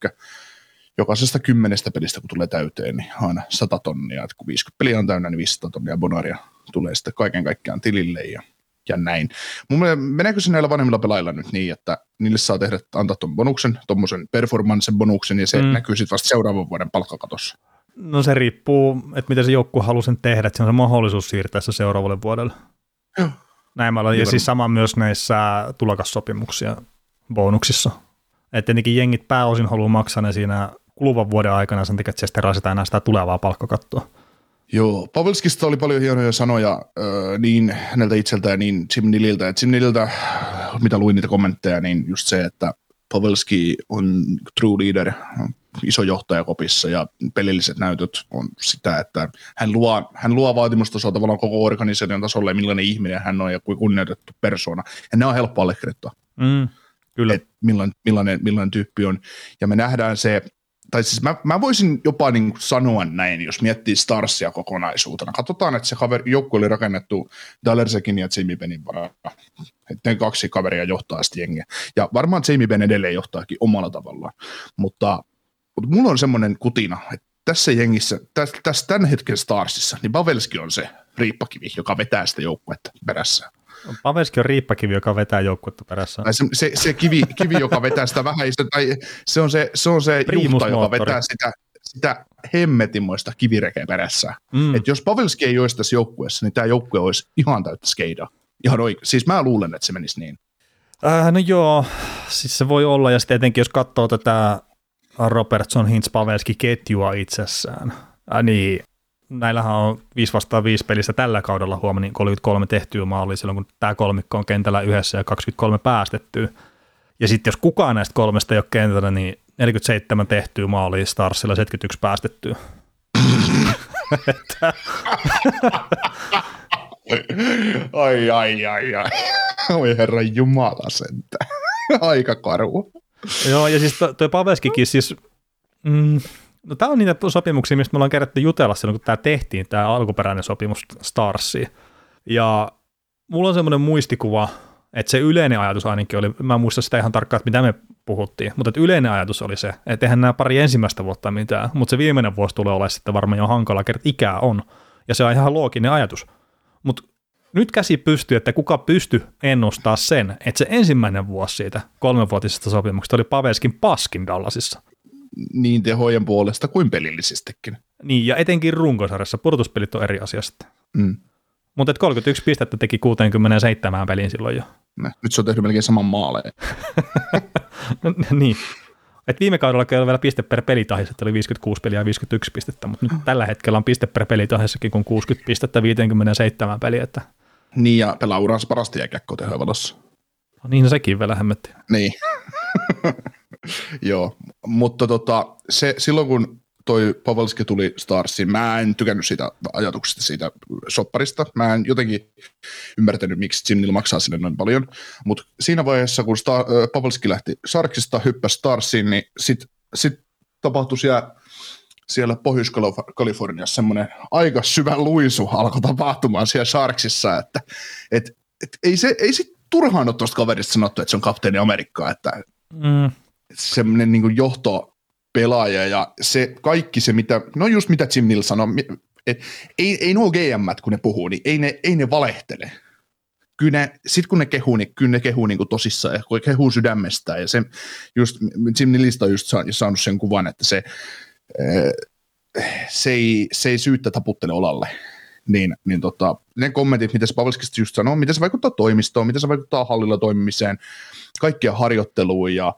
jokaisesta kymmenestä pelistä, kun tulee täyteen, niin aina 100 tonnia. Et kun 50 peliä on täynnä, niin 500 tonnia bonaria tulee sitten kaiken kaikkiaan tilille ja ja näin. Mun mielestä, meneekö se näillä vanhemmilla pelaajilla nyt niin, että niille saa tehdä, antaa tuon bonuksen, tuommoisen performancen bonuksen, ja se mm. näkyy sitten vasta seuraavan vuoden palkkakatossa? No se riippuu, että miten se joukkue haluaa sen tehdä, että se on se mahdollisuus siirtää se seuraavalle vuodelle. Joo. Näin mä olen, ja siis sama myös näissä tulokassopimuksissa bonuksissa. Että tietenkin jengit pääosin haluaa maksaa ne siinä kuluvan vuoden aikana sen takia, että se sitten rasitaan enää sitä tulevaa palkkakattoa. Joo, Pavelskista oli paljon hienoja sanoja niin häneltä itseltään niin Jim Nililtä. Et Jim Nililtä, mitä luin niitä kommentteja, niin just se, että Pavelski on true leader, iso johtaja kopissa ja pelilliset näytöt on sitä, että hän luo, hän luo vaatimustasoa tavallaan koko organisaation tasolle, millainen ihminen hän on ja kuin kunnioitettu persona. Ja ne on helppo allekirjoittaa. Mm, kyllä. Et millainen, millainen, millainen tyyppi on. Ja me nähdään se tai siis mä, mä voisin jopa niin sanoa näin, jos miettii Starsia kokonaisuutena. Katsotaan, että se kaveri, joukko oli rakennettu Dallersekin ja Jamie Benin varaan. Ne kaksi kaveria johtaa sitä jengiä. Ja varmaan Jamie Ben edelleen johtaakin omalla tavallaan. Mutta, mutta mulla on semmoinen kutina, että tässä jengissä, tässä, tässä tämän hetken Starsissa, niin Pavelski on se riippakivi, joka vetää sitä joukkuetta perässä. Pavelski on riippakivi, joka vetää joukkuetta perässä. Se, se, se kivi, kivi, joka vetää sitä vähäistä, tai se on se, se, on se juhta, joka vetää sitä, sitä hemmetimoista kivirekeä perässä. Mm. Et jos Pavelski ei olisi tässä joukkueessa, niin tämä joukkue olisi ihan täyttä skeidaa. Ihan oike- Siis mä luulen, että se menisi niin. Äh, no joo, siis se voi olla, ja sitten etenkin jos katsoo tätä Robertson Hintz Pavelski ketjua itsessään, äh, niin näillähän on 5 vastaan 5 pelissä tällä kaudella huomenna niin 33 tehtyä maalia silloin, kun tämä kolmikko on kentällä yhdessä ja 23 päästettyä. Ja sitten jos kukaan näistä kolmesta ei ole kentällä, niin 47 tehtyä maalia Starsilla 71 päästettyä. (laughs) ai, ai, ai, ai. Oi herra jumala sentään. Aika karu. Joo, ja siis toi Paveskikin siis, mm, No tämä on niitä sopimuksia, mistä me ollaan kerätty jutella silloin, kun tämä tehtiin, tämä alkuperäinen sopimus Starsiin. Ja mulla on semmoinen muistikuva, että se yleinen ajatus ainakin oli, mä en muista sitä ihan tarkkaan, että mitä me puhuttiin, mutta että yleinen ajatus oli se, että eihän nämä pari ensimmäistä vuotta mitään, mutta se viimeinen vuosi tulee olemaan sitten varmaan jo hankala, kerta ikää on. Ja se on ihan looginen ajatus. Mutta nyt käsi pystyy, että kuka pysty ennustaa sen, että se ensimmäinen vuosi siitä kolmenvuotisesta sopimuksesta oli Paveskin paskin Dallasissa niin tehojen puolesta kuin pelillisestikin. Niin, ja etenkin runkosarjassa pudotuspelit on eri asiasta. Mm. Mutta 31 pistettä teki 67 peliin silloin jo. Nyt se on tehnyt melkein saman maaleen. (laughs) niin. Et viime kaudella oli vielä piste per pelitahissa, että oli 56 peliä ja 51 pistettä, mutta nyt tällä hetkellä on piste per pelitahissakin kun 60 pistettä 57 peliä. Että... Niin, ja pelaa uransa parasta jääkäkkoa tehoja valossa. No niin, no sekin vielä hämmetti. Niin. (laughs) Joo, mutta tota, se, silloin kun toi Pavelski tuli Starsiin, mä en tykännyt siitä ajatuksesta siitä sopparista. Mä en jotenkin ymmärtänyt, miksi Jim Neal maksaa sille noin paljon. Mutta siinä vaiheessa, kun Star, Pavelski lähti Sarksista, hyppäsi Starsiin, niin sitten sit tapahtui siellä, siellä Pohjois-Kaliforniassa semmoinen aika syvä luisu alkoi tapahtumaan siellä Sharksissa, että et, et ei, se, ei sit turhaan ole tuosta kaverista sanottu, että se on kapteeni Amerikkaa, että mm. semmoinen niin johto pelaaja ja se kaikki se, mitä, no just mitä Jim Neal sanoi, et, ei, ei nuo GM, kun ne puhuu, niin ei ne, ei ne valehtele. Kyllä ne, sit kun ne kehuu, niin kyllä ne kehuu niin tosissaan ja kehuu sydämestään ja se, just, Jim Nealista on just saanut sen kuvan, että se, se ei, se ei syyttä taputtele olalle niin, niin tota, ne kommentit, mitä se Pavelskista just sanoo, miten se vaikuttaa toimistoon, miten se vaikuttaa hallilla toimimiseen, kaikkia harjoitteluun ja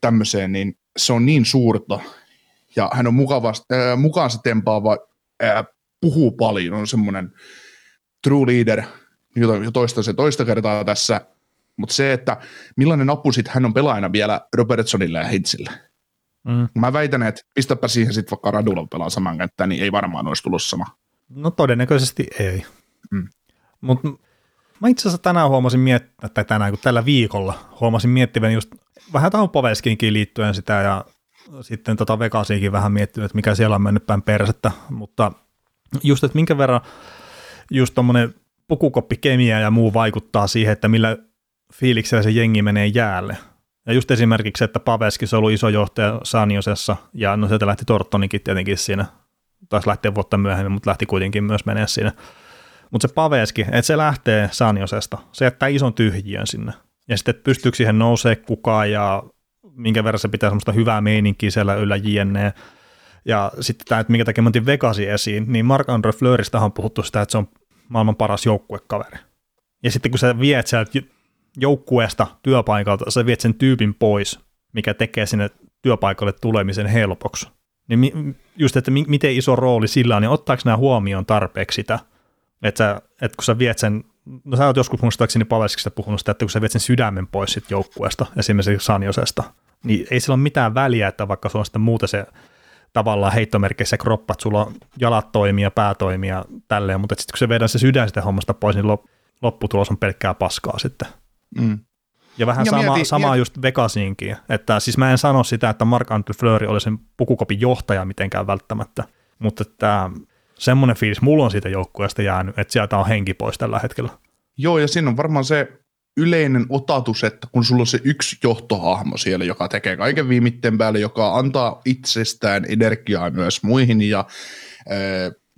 tämmöiseen, niin se on niin suurta. Ja hän on mukava, äh, mukaan se tempaava, äh, puhuu paljon, on semmoinen true leader, jota jo toista se toista kertaa tässä, mutta se, että millainen apu sit hän on pelaajana vielä Robertsonille ja Hitzille. Mm. Mä väitän, että pistäpä siihen sitten vaikka Radulla pelaa saman kenttään, niin ei varmaan olisi tullut sama. No todennäköisesti ei. Mm. Mutta mä itse asiassa tänään huomasin miettiä, tai tänään kun tällä viikolla huomasin miettivän just vähän tähän Poveskinkin liittyen sitä ja sitten tota Vegasiinkin vähän miettinyt, että mikä siellä on mennyt päin persettä, mutta just, että minkä verran just tuommoinen pukukoppikemia ja muu vaikuttaa siihen, että millä fiiliksellä se jengi menee jäälle. Ja just esimerkiksi, että Paveski on ollut iso johtaja Saniosessa, ja no sieltä lähti Tortonikin tietenkin siinä taisi lähteä vuotta myöhemmin, mutta lähti kuitenkin myös menee sinne. Mutta se Paveski, että se lähtee Sanjosesta, se jättää ison tyhjiön sinne. Ja sitten, että pystyykö siihen nousee kukaan ja minkä verran se pitää semmoista hyvää meininkiä siellä yllä jne. Ja sitten tämä, että minkä takia mä Vegasi esiin, niin Mark-Andre Fleuristä on puhuttu sitä, että se on maailman paras joukkuekaveri. Ja sitten kun sä viet sieltä joukkueesta työpaikalta, sä viet sen tyypin pois, mikä tekee sinne työpaikalle tulemisen helpoksi. Niin just, että miten iso rooli sillä on, niin ottaako nämä huomioon tarpeeksi sitä, että, sä, että kun sä viet sen, no sä oot joskus muistaakseni Paleskiksesta puhunut sitä, että kun sä viet sen sydämen pois sit joukkueesta, esimerkiksi Sanjosesta, niin ei sillä ole mitään väliä, että vaikka se on sitten muuten se tavallaan heittomerkeissä kroppa, että sulla on jalat toimia, pää toimia, tälleen, mutta sitten kun se vedään se sydän sitä hommasta pois, niin lopputulos on pelkkää paskaa sitten. Mm. Ja vähän ja sama, mieti, sama mieti. just Vegasinkin, että siis mä en sano sitä, että Mark Andre Fleury oli sen pukukopin johtaja mitenkään välttämättä, mutta että semmoinen fiilis mulla on siitä joukkueesta jäänyt, että sieltä on henki pois tällä hetkellä. Joo, ja siinä on varmaan se yleinen otatus, että kun sulla on se yksi johtohahmo siellä, joka tekee kaiken viimitten päälle, joka antaa itsestään energiaa myös muihin ja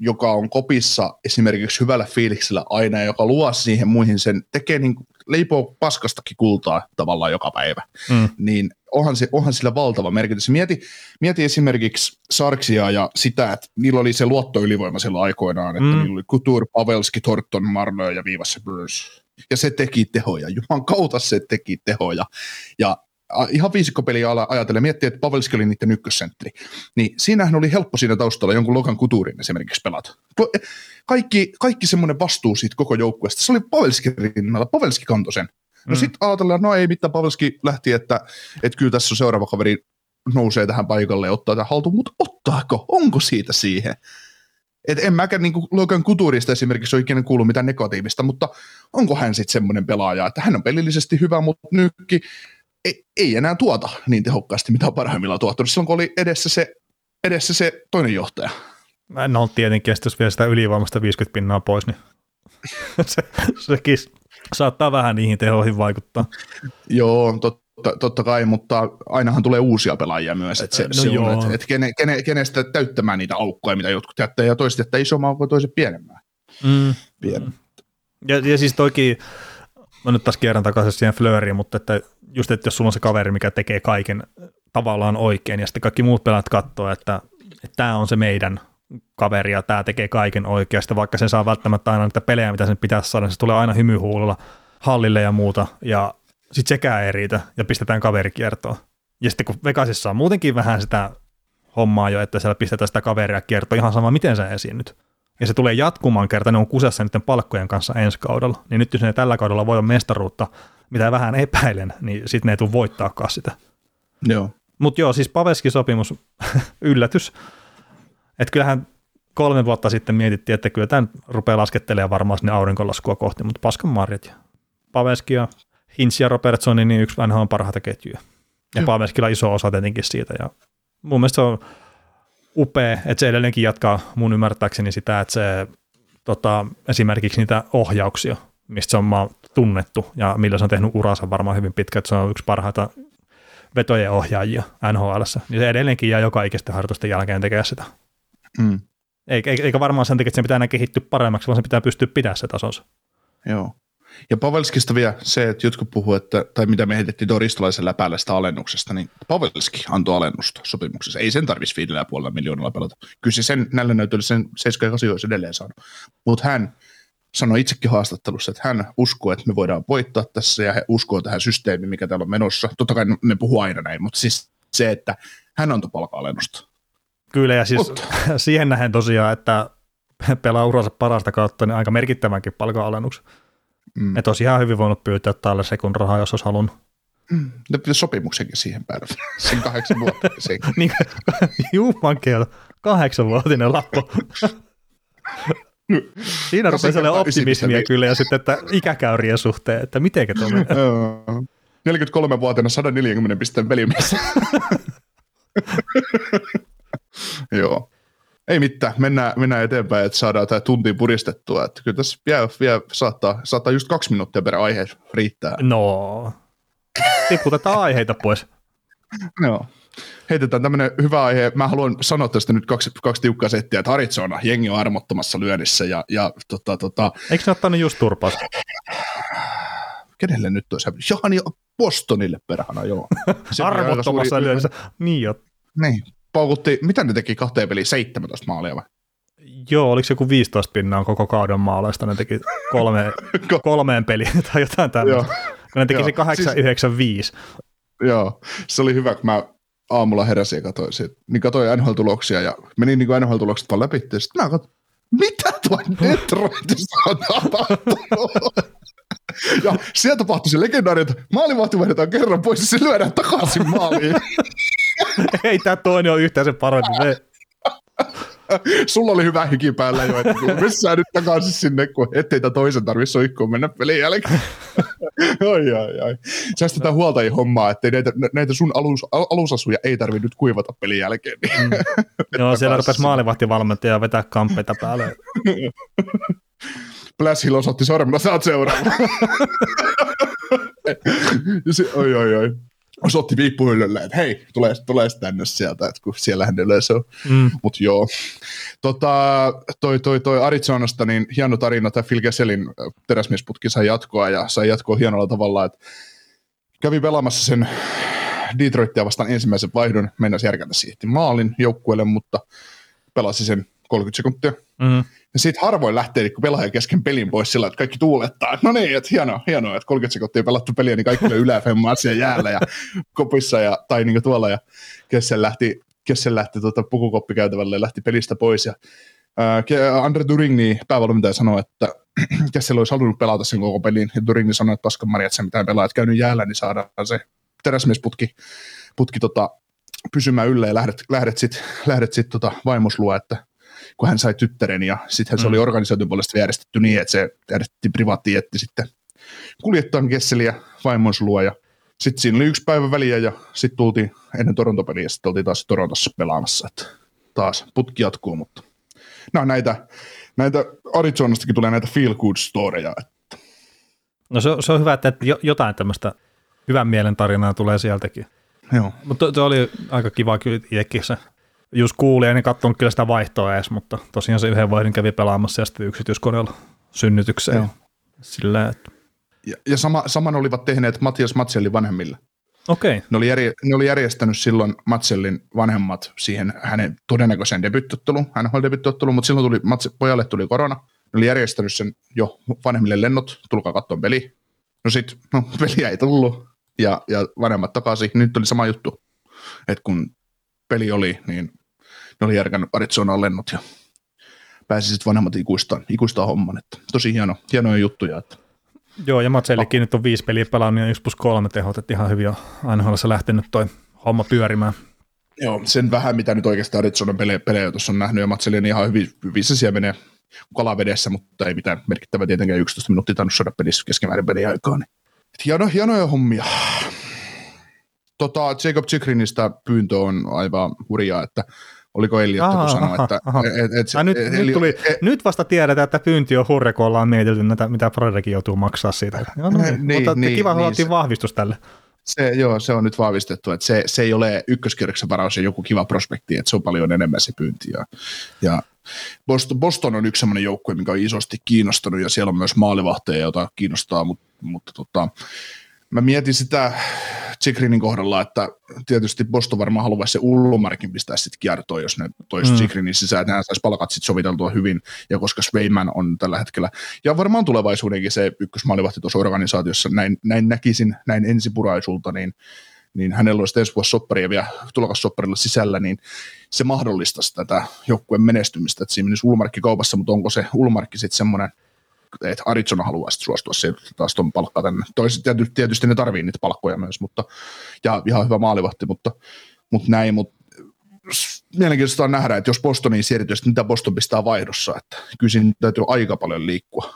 joka on kopissa esimerkiksi hyvällä fiiliksellä aina ja joka luo siihen muihin sen, tekee niin, leipoo paskastakin kultaa tavallaan joka päivä, mm. niin onhan, se, onhan sillä valtava merkitys. Mieti, mieti esimerkiksi Sarksia ja sitä, että niillä oli se luottoylivoima silloin aikoinaan, että mm. niillä oli Couture, Pavelski, Thornton, Marlowe ja Viivas Bruce. Ja se teki tehoja, Juman kautta se teki tehoja. Ja ihan viisikkopeliä ajatellen, miettii, että Pavelski oli niiden ykkössentteri, niin siinähän oli helppo siinä taustalla jonkun Logan Kuturin esimerkiksi pelata. Kaikki, kaikki semmoinen vastuu siitä koko joukkueesta, se oli Pavelski rinnalla, Pavelski kantoi sen. No mm. sitten ajatellaan, no ei mitään, Pavelski lähti, että, että kyllä tässä on seuraava kaveri nousee tähän paikalle ja ottaa tähän haltuun, mutta ottaako, onko siitä siihen? Et en mäkään niin Logan Kuturista esimerkiksi ole ikinä kuullut mitään negatiivista, mutta onko hän sitten semmoinen pelaaja, että hän on pelillisesti hyvä, mutta nytkin ei, ei enää tuota niin tehokkaasti, mitä on parhaimmillaan tuottanut silloin, kun oli edessä se, edessä se toinen johtaja. No tietenkin, jos vielä sitä ylivoimasta 50 pinnaa pois, niin (laughs) se, sekin saattaa vähän niihin tehoihin vaikuttaa. Joo, totta, totta kai, mutta ainahan tulee uusia pelaajia myös. Että se, no se joo. on, että, että kene, kene, kenestä täyttämään niitä aukkoja, mitä jotkut jättää, ja toiset jättää isomman kuin toiset pienemmän. Mm. Pien. Ja, ja siis toki, mä nyt taas kierrän takaisin siihen Flööriin, mutta että just, että jos sulla on se kaveri, mikä tekee kaiken tavallaan oikein, ja sitten kaikki muut pelaat katsoo, että, että tämä on se meidän kaveri, ja tämä tekee kaiken oikeasti, vaikka se saa välttämättä aina niitä pelejä, mitä sen pitäisi saada, niin se tulee aina hymyhuulolla hallille ja muuta, ja sitten sekään ei riitä, ja pistetään kaveri kiertoon. Ja sitten kun Vegasissa on muutenkin vähän sitä hommaa jo, että siellä pistetään sitä kaveria kiertoon, ihan sama miten sä esiinnyt. Ja se tulee jatkumaan kerta, ne on kusessa niiden palkkojen kanssa ensi kaudella. Niin nyt jos ne tällä kaudella voi olla mestaruutta mitä vähän epäilen, niin sitten ne ei tule voittaakaan sitä. Joo. Mutta joo, siis Paveski-sopimus, (laughs) yllätys. Että kyllähän kolme vuotta sitten mietittiin, että kyllä tämä rupeaa laskettelemaan varmaan sinne aurinkolaskua kohti, mutta paskan marjat. Ja Paveski ja Hintz ja Robertsoni, niin yksi vanha on parhaita ketjuja. Ja. Paveskilla iso osa tietenkin siitä. Ja mun mielestä se on upea, että se edelleenkin jatkaa mun ymmärtääkseni sitä, että se tota, esimerkiksi niitä ohjauksia, mistä se on maa tunnettu ja millä se on tehnyt uransa varmaan hyvin pitkä, että se on yksi parhaita vetojen ohjaajia nhl niin se edelleenkin jää joka ikisten harjoitusten jälkeen tekemään sitä. Mm. Eikä, eikä varmaan sen takia, että sen pitää enää kehittyä paremmaksi, vaan se pitää pystyä pitämään se tasonsa. Joo. Ja Pavelskista vielä se, että jotkut puhuu, että, tai mitä me heitettiin Doristolaisen läpäällä sitä alennuksesta, niin Pavelski antoi alennusta sopimuksessa. Ei sen tarvitsisi viidellä puolella miljoonalla pelata. Kyllä se sen, näillä näytöillä sen 7 ja 8 olisi edelleen saanut. Mutta hän sanoi itsekin haastattelussa, että hän uskoo, että me voidaan voittaa tässä ja he uskoo tähän systeemiin, mikä täällä on menossa. Totta kai ne puhuu aina näin, mutta siis se, että hän antoi palka-alennusta. Kyllä, ja siis (laughs) siihen nähen tosiaan, että pelaa uransa parasta kautta, niin aika merkittävänkin palkanalennuksen. Mm. Että olisi ihan hyvin voinut pyytää tälle sekun rahaa, jos olisi halunnut. Ne pitäisi sopimuksenkin siihen päälle. (laughs) Sen kahdeksan vuotta. Sen. (laughs) Niin, (laughs) jumankeuta, kahdeksanvuotinen lappu. Siinä No, rupeaa se sellainen optimismia ysittäviä. kyllä, ja sitten, että ikäkäyrien suhteen, että mitenkä tuo menee. Joo. 43-vuotiaana 140 pisteen pelimies. Joo. Ei mitään, mennään, mennään eteenpäin, että saadaan tämä tuntiin puristettua. Että kyllä tässä vielä, vielä saattaa, saattaa just kaksi minuuttia per aihe riittää. No, tiputetaan aiheita pois. Joo. Heitetään tämmöinen hyvä aihe. Mä haluan sanoa tästä nyt kaksi, kaksi tiukkaa settiä, että Arizona, jengi on armottomassa lyönnissä ja, ja tota, tota, Eikö ne ottanut just turpaus? kenelle nyt olisi? Johani Bostonille perhana, joo. (laughs) Suuri- lyönnissä. Niin jo. Niin, paukutti, mitä ne teki kahteen peliin, 17 maalia vai? Joo, oliko se joku 15 pinnaa koko kauden maaleista, ne teki kolme, (laughs) kolmeen peliin tai jotain tällaista. Ne teki se 8, 9, 5. Joo, se oli hyvä, kun mä aamulla heräsin ja katsoin, sit, niin katsoin NHL-tuloksia ja menin niin NHL-tulokset vaan läpi, ja sitten mä katsoin, mitä tuo Detroitissa on tapahtunut? (laughs) Ja siellä tapahtui se legendaari, että maalivahti vaihdetaan kerran pois ja se lyödään takaisin maaliin. (laughs) (laughs) Ei tämä toinen ole yhtään se parempi. Me, Sulla oli hyvä hiki päällä jo, että missään nyt takaisin sinne, kun ettei tämän toisen tarvitse soikkoon mennä pelin jälkeen. (laughs) oi, oi, oi. Säästetään huoltajien hommaa, ettei näitä, näitä sun alus, al- alusasuja ei tarvitse nyt kuivata pelin jälkeen. Niin. (laughs) joo, siellä rupesi maalivahtivalmentaja vetää kamppeita päälle. Blas Hill osoitti sormella, saat seuraava. ja se, oi, oi, oi. Osoitti viippuhyllylle, että hei, tulee, tulee tänne sieltä, että kun siellähän ne yleensä on. Mm. Mutta joo. Tota, toi, toi, toi Arizonasta, niin hieno tarina, tämä Phil Kesselin äh, teräsmiesputki sai jatkoa ja sai jatkoa hienolla tavalla, että kävi pelaamassa sen Detroitia vastaan ensimmäisen vaihdon, mennäisi järkätä siihen maalin joukkueelle, mutta pelasi sen 30 sekuntia. Mm. Ja siitä harvoin lähtee niin pelaaja kesken pelin pois sillä, että kaikki tuulettaa. No niin, että hienoa, hienoa, että 30 sekuntia pelattu peliä, niin kaikki (laughs) yläfemmaa siellä jäällä ja kopissa ja, tai niin tuolla. Ja Kessel lähti, Kessel lähti tuota pukukoppikäytävälle ja lähti pelistä pois. Ja, Ke- Andre Duringni päävalmentaja sanoi, että (clears throat) Kessel olisi halunnut pelata sen koko pelin. Ja Duringni sanoi, että paskan Maria, että se mitään pelaa, että käynyt jäällä, niin saadaan se teräsmiesputki putki, tota, pysymään yllä ja lähdet, lähdet sitten lähdet sit, tota, vaimos luo, että kun hän sai tyttären ja sitten se Mm. oli organisaation puolesta järjestetty niin, että se järjestettiin privaattietti sitten kuljettaa Kesseliä vaimons luo ja sitten siinä oli yksi päivä väliä ja sitten tultiin ennen Torontopeliä ja sitten oltiin taas Torontossa pelaamassa, että taas putki jatkuu, mutta no näitä, näitä Arizonastakin tulee näitä feel good storeja, että No se, se on hyvä, että jo- jotain tämmöistä hyvän mielen tarinaa tulee sieltäkin. joo. Mutta se oli aika kiva kyllä itsekin se. Just kuuli, en katsonut kyllä sitä vaihtoa edes, mutta tosiaan se yhden vaihdon kävi pelaamassa ja sitten yksityiskoneella synnytykseen. Joo. Sillä, että Ja, ja sama, saman olivat tehneet Matias Matsellin vanhemmille. okei, Ne oli, järje, ne oli järjestänyt silloin Matsellin vanhemmat siihen hänen todennäköiseen debyttotteluun, NHL-debyttotteluun, mutta silloin tuli, Mats, pojalle tuli korona. Ne oli järjestänyt sen jo vanhemmille lennot, tulkaa katsoa peli. No sit, no (laughs) peliä ei tullut ja, ja vanhemmat takaisin. Nyt oli sama juttu, että kun peli oli, niin ne oli järkännyt Arizonaan lennot ja pääsi sitten vanhemmat ikuistaan, ikuistaan homman. Että tosi hieno, hienoja juttuja, että Joo, ja Matsellikin nyt on viisi peliä pelannut ja 1 plus 3 tehot, että ihan hyvin on aina lähtenyt toi homma pyörimään. Joo, sen vähän, mitä nyt oikeastaan Ritsonen pelejä, pelejä tuossa on nähnyt, ja Matseli on ihan hyvin, hyvin se siellä menee kalavedessä, mutta ei mitään merkittävää tietenkään 11 minuuttia tainnut saada pelissä keskimäärin peliaikaa. Niin. Hieno, hienoja hommia. Tota, Jacob Chikrinistä pyyntö on aivan hurjaa, että oliko Elliot, kun sanoi, että... Et, et, et, nyt, et, nyt, tuli, et, nyt vasta tiedetään, että pyynti on hurre, kun ollaan mietitty, näitä, mitä Brodekin joutuu maksaa siitä. Joo, no, niin, niin, mutta niin, kiva, niin, vahvistus tälle. Se, joo, se on nyt vahvistettu, että se, se ei ole ykköskierroksen varaus ja joku kiva prospekti, että se on paljon enemmän se pyynti. Ja, ja Boston, Boston on yksi sellainen joukkue, mikä on isosti kiinnostunut ja siellä on myös maalivahteja, joita kiinnostaa, mutta, mutta tota, mä mietin sitä Chikrinin kohdalla, että tietysti Boston varmaan haluaisi se Ullumarkin pistää sitten kiertoon, jos ne toisi mm. Chikrinin sisään, että hän saisi palkat sitten soviteltua hyvin, ja koska Swayman on tällä hetkellä, ja varmaan tulevaisuudenkin se ykkösmaalivahti tuossa organisaatiossa, näin, näin näkisin, näin ensipuraisulta, niin niin hänellä olisi ensi vuosi sopparia vielä tulokassopparilla sisällä, niin se mahdollistaisi tätä joukkueen menestymistä, että siinä menisi Ulmarkki kaupassa, mutta onko se Ulmarkki sitten semmoinen että Arizona haluaisi suostua se taas tuon palkkaa tänne. Toiset tietysti, tietysti ne tarvii niitä palkkoja myös, mutta, ja ihan hyvä maalivahti, mutta, mutta näin, mutta mielenkiintoista on nähdä, että jos Bostoniin siirtyisi, mitä Boston pistää vaihdossa, että kyllä siinä täytyy aika paljon liikkua.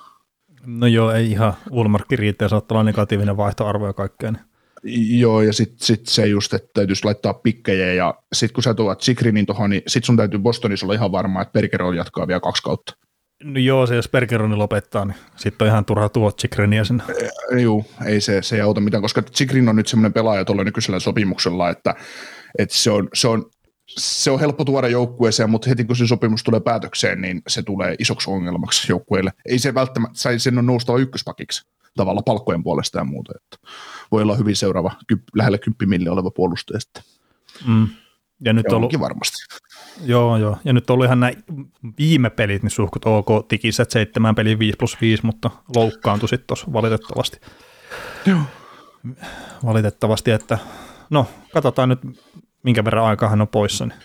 No joo, ei ihan Ulmarkki riittää, saattaa olla negatiivinen vaihtoarvo ja kaikkea. Niin. Joo, ja sitten sit se just, että täytyisi laittaa pikkejä, ja sitten kun sä tuot Sikrinin tuohon, niin sitten sun täytyy Bostonissa olla ihan varma, että Bergeron jatkaa vielä kaksi kautta. No joo, se jos Bergeroni lopettaa, niin sitten on ihan turha tuo Chikrinia sinne. E, joo, ei se, se ei auta mitään, koska Chikrin on nyt semmoinen pelaaja tuolla nykyisellä sopimuksella, että, että se, on, se, on, se on helppo tuoda joukkueeseen, mutta heti kun se sopimus tulee päätökseen, niin se tulee isoksi ongelmaksi joukkueelle. Ei se välttämättä, sen on noustava ykköspakiksi tavalla palkkojen puolesta ja muuta. Että voi olla hyvin seuraava lähellä 10 miljoonaa oleva puolustaja sitten. Mm. Ja nyt on ollut, varmasti. Joo, joo. Ja nyt on ollut ihan nämä viime pelit, niin suhkut ok, tikiset seitsemän peli 5 plus 5, mutta loukkaantui sitten tuossa valitettavasti. Joo. Valitettavasti, että no, katsotaan nyt, minkä verran aikaa hän on poissa. Niin.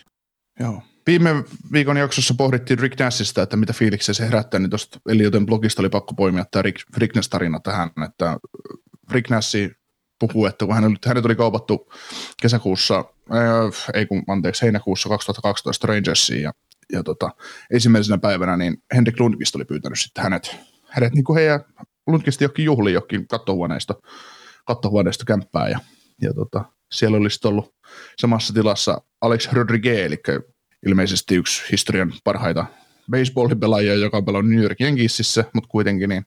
Joo. Viime viikon jaksossa pohdittiin Rick Nashista, että mitä fiiliksiä se herättää, niin tuosta Elioten blogista oli pakko poimia tämä Rick, Rick Nash-tarina tähän, että Rick Nash puhuu, että kun hänet, hänet oli kaupattu kesäkuussa, ää, ei kun anteeksi, heinäkuussa 2012 Rangersiin ja, ja tota, ensimmäisenä päivänä niin Henrik Lundqvist oli pyytänyt sitten hänet, hänet niin kuin heidän Lundqvist jokin juhli jokin kattohuoneesta, kattohuoneesta kämppää ja, ja tota, siellä olisi ollut samassa tilassa Alex Rodriguez, eli ilmeisesti yksi historian parhaita baseball-pelaajia, joka on pelannut New York Yankeesissä, mutta kuitenkin niin,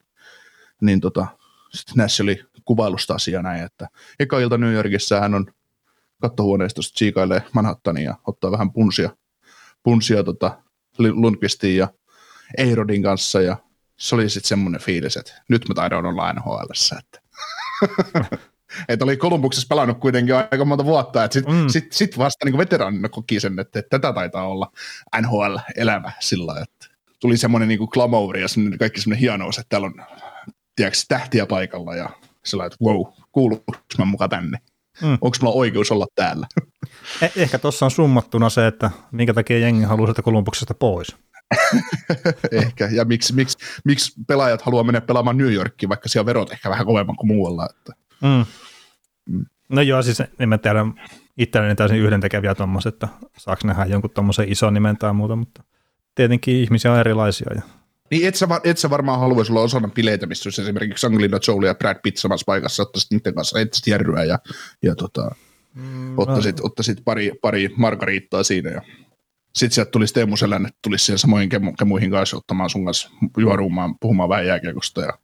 niin tota, sitten Nash oli kuvailusta asiaa näin, että eka ilta New Yorkissa hän on kattohuoneistosta tsiikailee Manhattania ja ottaa vähän punsia, punsia tota Lundqvistin ja Eirodin kanssa ja se oli sitten semmoinen fiilis, että nyt mä taidan olla nhl että (laughs) että oli Kolumbuksessa pelannut kuitenkin aika monta vuotta, että sitten mm. sit, sit vasta niin veteraanina koki sen, että, että tätä taitaa olla NHL-elämä sillä että tuli semmoinen niin glamour ja kaikki semmoinen hienous, että täällä on tiedätkö, tähtiä paikalla ja sillä että wow, kuuluuko mä mukaan tänne? Mm. Onko mulla oikeus olla täällä? Eh- ehkä tuossa on summattuna se, että minkä takia jengi haluaa sitä Kolumbuksesta pois. (laughs) ehkä, ja miksi, miksi, miksi pelaajat haluaa mennä pelaamaan New Yorkiin, vaikka siellä verot ehkä vähän kovemman kuin muualla. Että. Mm. Mm. No joo, siis en mä tiedä, itselleni täysin yhdentekeviä tuommoiset, että saako nähdä jonkun tuommoisen ison nimen tai muuta, mutta tietenkin ihmisiä on erilaisia ja niin et sä, et sä varmaan haluaisi olla osana bileitä, missä olisi esimerkiksi Angelina Jolie ja Brad Pitt samassa paikassa, ottaisit niiden kanssa etsisit järryä ja, ja tota, mm, ottaisit, no. ottaisit pari, pari margariittaa siinä ja sitten sieltä tulisi Teemu Selänne, tulisi siihen samoihin kemu, kemuihin kanssa ottamaan sun kanssa juorumaan, puhumaan vähän jääkiekosta ja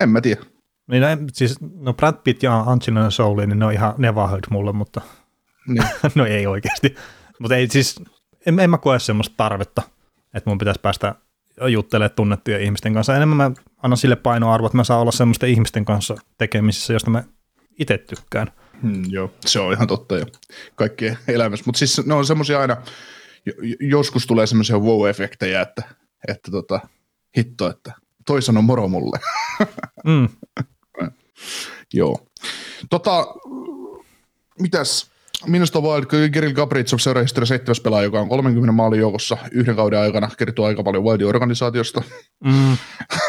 en mä tiedä. Niin, no, siis, no Brad Pitt ja Angelina Jolie, niin ne on ihan neverheard mulle, mutta niin. (laughs) no ei oikeasti. Mutta ei siis, en, en mä koe semmoista tarvetta, että mun pitäisi päästä juttelee tunnettujen ihmisten kanssa. Enemmän mä annan sille painoarvoa, että mä saan olla semmoisten ihmisten kanssa tekemisissä, josta mä itse tykkään. Hmm, joo, se on ihan totta jo kaikkien elämässä. Mutta siis ne on semmoisia aina, joskus tulee semmoisia wow-efektejä, että, että tota, hitto, että toi sanoo moro mulle. Mm. (laughs) joo. Tota, mitäs, Minusta Wild, Kirill Gabritsov seurahistoria seitsemäs pelaaja, joka on 30 maalin joukossa yhden kauden aikana, kertoo aika paljon Wildin organisaatiosta. Mm.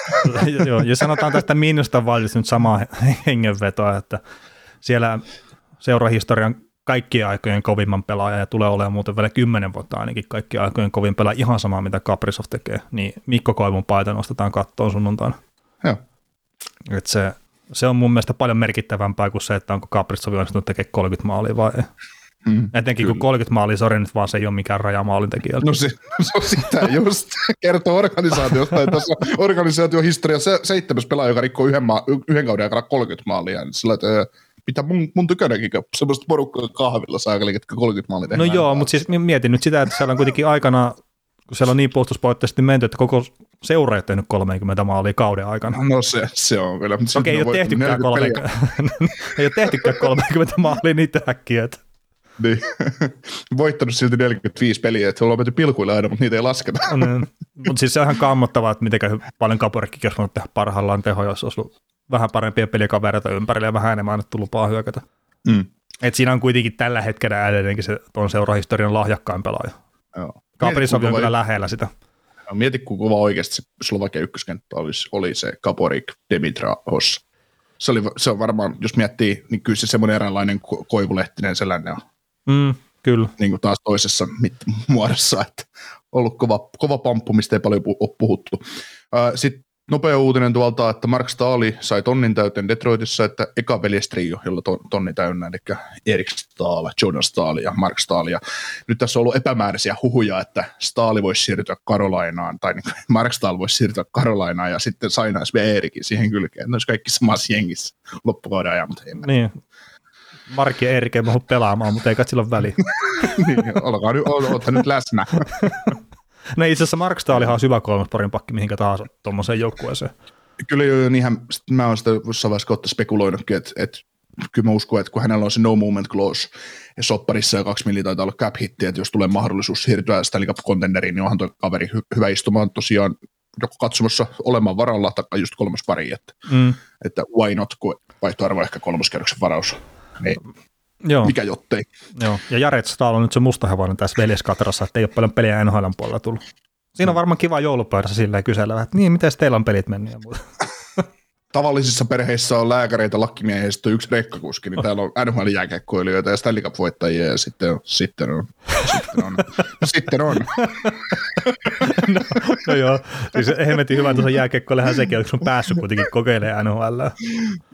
(laughs) Joo, ja sanotaan tästä Minusta vallitsi nyt samaa hengenvetoa, että siellä seurahistorian kaikkien aikojen kovimman pelaaja ja tulee olemaan muuten vielä kymmenen vuotta ainakin kaikkien aikojen kovin pelaaja ihan sama mitä Kaprizov tekee, niin Mikko Koivun paita nostetaan kattoon sunnuntaina. Joo. Et se, se on mun mielestä paljon merkittävämpää kuin se, että onko Kaprizov onnistunut tekemään 30 maalia vai ei. Mm, Etenkin kyllä. kun 30 maalia, sori nyt vaan se ei ole mikään raja maalintekijältä. No se, se on sitä just. Kertoo organisaatiosta, että tässä organisaatiohistoria se, seitsemäs pelaaja, joka rikkoo yhden, maa, yhden kauden aikana 30 maalia. Niin sillä, että mitä mun, mun tykönäkin semmoista porukkaa kahvilla saakeli, ketkä 30 maalia. No joo, mutta siis mietin nyt sitä, että siellä on kuitenkin aikana, kun siellä on niin puolustuspoitteisesti menty, että koko seura ei tehnyt 30 maalia kauden aikana. No se, se on vielä. Okei, ei ole, tehtykään 30, (laughs) ei ole tehtykään 30 maalia niitä äkkiä. Että. Niin. (laughs) Voittanut silti 45 peliä, että ollaan menty pilkuilla aina, mutta niitä ei lasketa. No, mutta siis se on ihan kammottavaa, että miten paljon kaporikkikin olisi tehdä parhaillaan teho, jos olisi ollut vähän parempia pelikavereita ympärillä ja vähän enemmän annettu lupaa hyökätä. Mm. Et siinä on kuitenkin tällä hetkellä edelleenkin se tuon seurahistorian lahjakkain pelaaja. Kaprizov on kyllä lähellä sitä. Mieti, kun kuva oikeasti se Slovakia ykköskenttä oli, oli se Kaporik, Demitra, Hoss. Se, oli, se on varmaan, jos miettii, niin kyllä se semmoinen eräänlainen ko- koivulehtinen sellainen on. Mm, kyllä. Niin kuin taas toisessa mit- muodossa, että ollut kova, kova pamppu, mistä ei paljon ole puhuttu. Sitten Nopea uutinen tuolta, että Mark Staali sai tonnin täyteen Detroitissa, että eka veljestrio, jolla to, tonni täynnä, eli Erik Staal, Jonas Staal ja Mark Staal. Ja nyt tässä on ollut epämääräisiä huhuja, että Staali voisi siirtyä Karolainaan, tai niin Mark Staal voisi siirtyä Karolainaan, ja sitten sainaisi vielä Erikin siihen kylkeen. Ne olisi kaikki samassa jengissä loppukauden ajan, mutta ei Niin. Mark ja Erik ei mahdu pelaamaan, mutta ei kai sillä ole väliä. (laughs) niin, olkaa nyt, nyt läsnä. (laughs) No itse asiassa Mark Stahl on syvä parin pakki mihinkä tahansa tuommoiseen joukkueeseen. Kyllä joo, niinhän mä oon sitä jossain vaiheessa kohta spekuloinutkin, että, että kyllä mä uskon, että kun hänellä on se no movement clause ja sopparissa ja kaksi milliä taitaa olla cap hitti, että jos tulee mahdollisuus siirtyä Stanley Cup contenderiin, niin onhan tuo kaveri hy- hyvä istumaan tosiaan joko katsomassa olemaan varalla tai just kolmas pari, että, mm. että why not, kun vaihtoarvo ehkä kolmoskerroksen varaus. Ei, Joo. mikä jottei. Joo, ja Jared Stahl on nyt se musta hevonen tässä veljeskatrassa, että ei ole paljon peliä NHL puolella tullut. Siinä on varmaan kiva joulupöydässä silleen kysellä, että niin, miten teillä on pelit mennyt ja muuta. (laughs) Tavallisissa perheissä on lääkäreitä, lakkimiehiä ja sitten yksi rekkakuski, niin täällä on NHL jääkäkkoilijoita ja Stanley Cup-voittajia ja sitten on, sitten on, sitten on, sitten on. (laughs) no, no, joo, siis hemmetin hyvä tuossa jääkiekkoilehän sekin, että on päässyt kuitenkin kokeilemaan NHL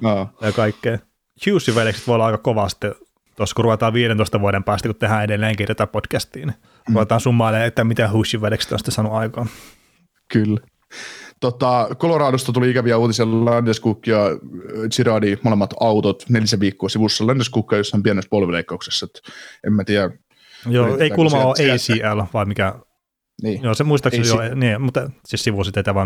no. ja kaikkea. Hughesin veljekset voi olla aika kovasti tuossa kun ruvetaan 15 vuoden päästä, kun tehdään edelleenkin tätä podcastia, niin mm. ruvetaan summailemaan, että mitä Hughesin veljekset on sitten saanut aikaan. Kyllä. Tota, Coloradosta tuli ikäviä uutisia, Landeskuk ja Girardi, molemmat autot, nelisen viikkoa sivussa. Landeskuk on jossain pienessä polvileikkauksessa, että en mä tiedä. Joo, ei kulma ole ACL, vai mikä? Niin. Joo, se muistaakseni jo, niin, mutta siis sivusiteitä vai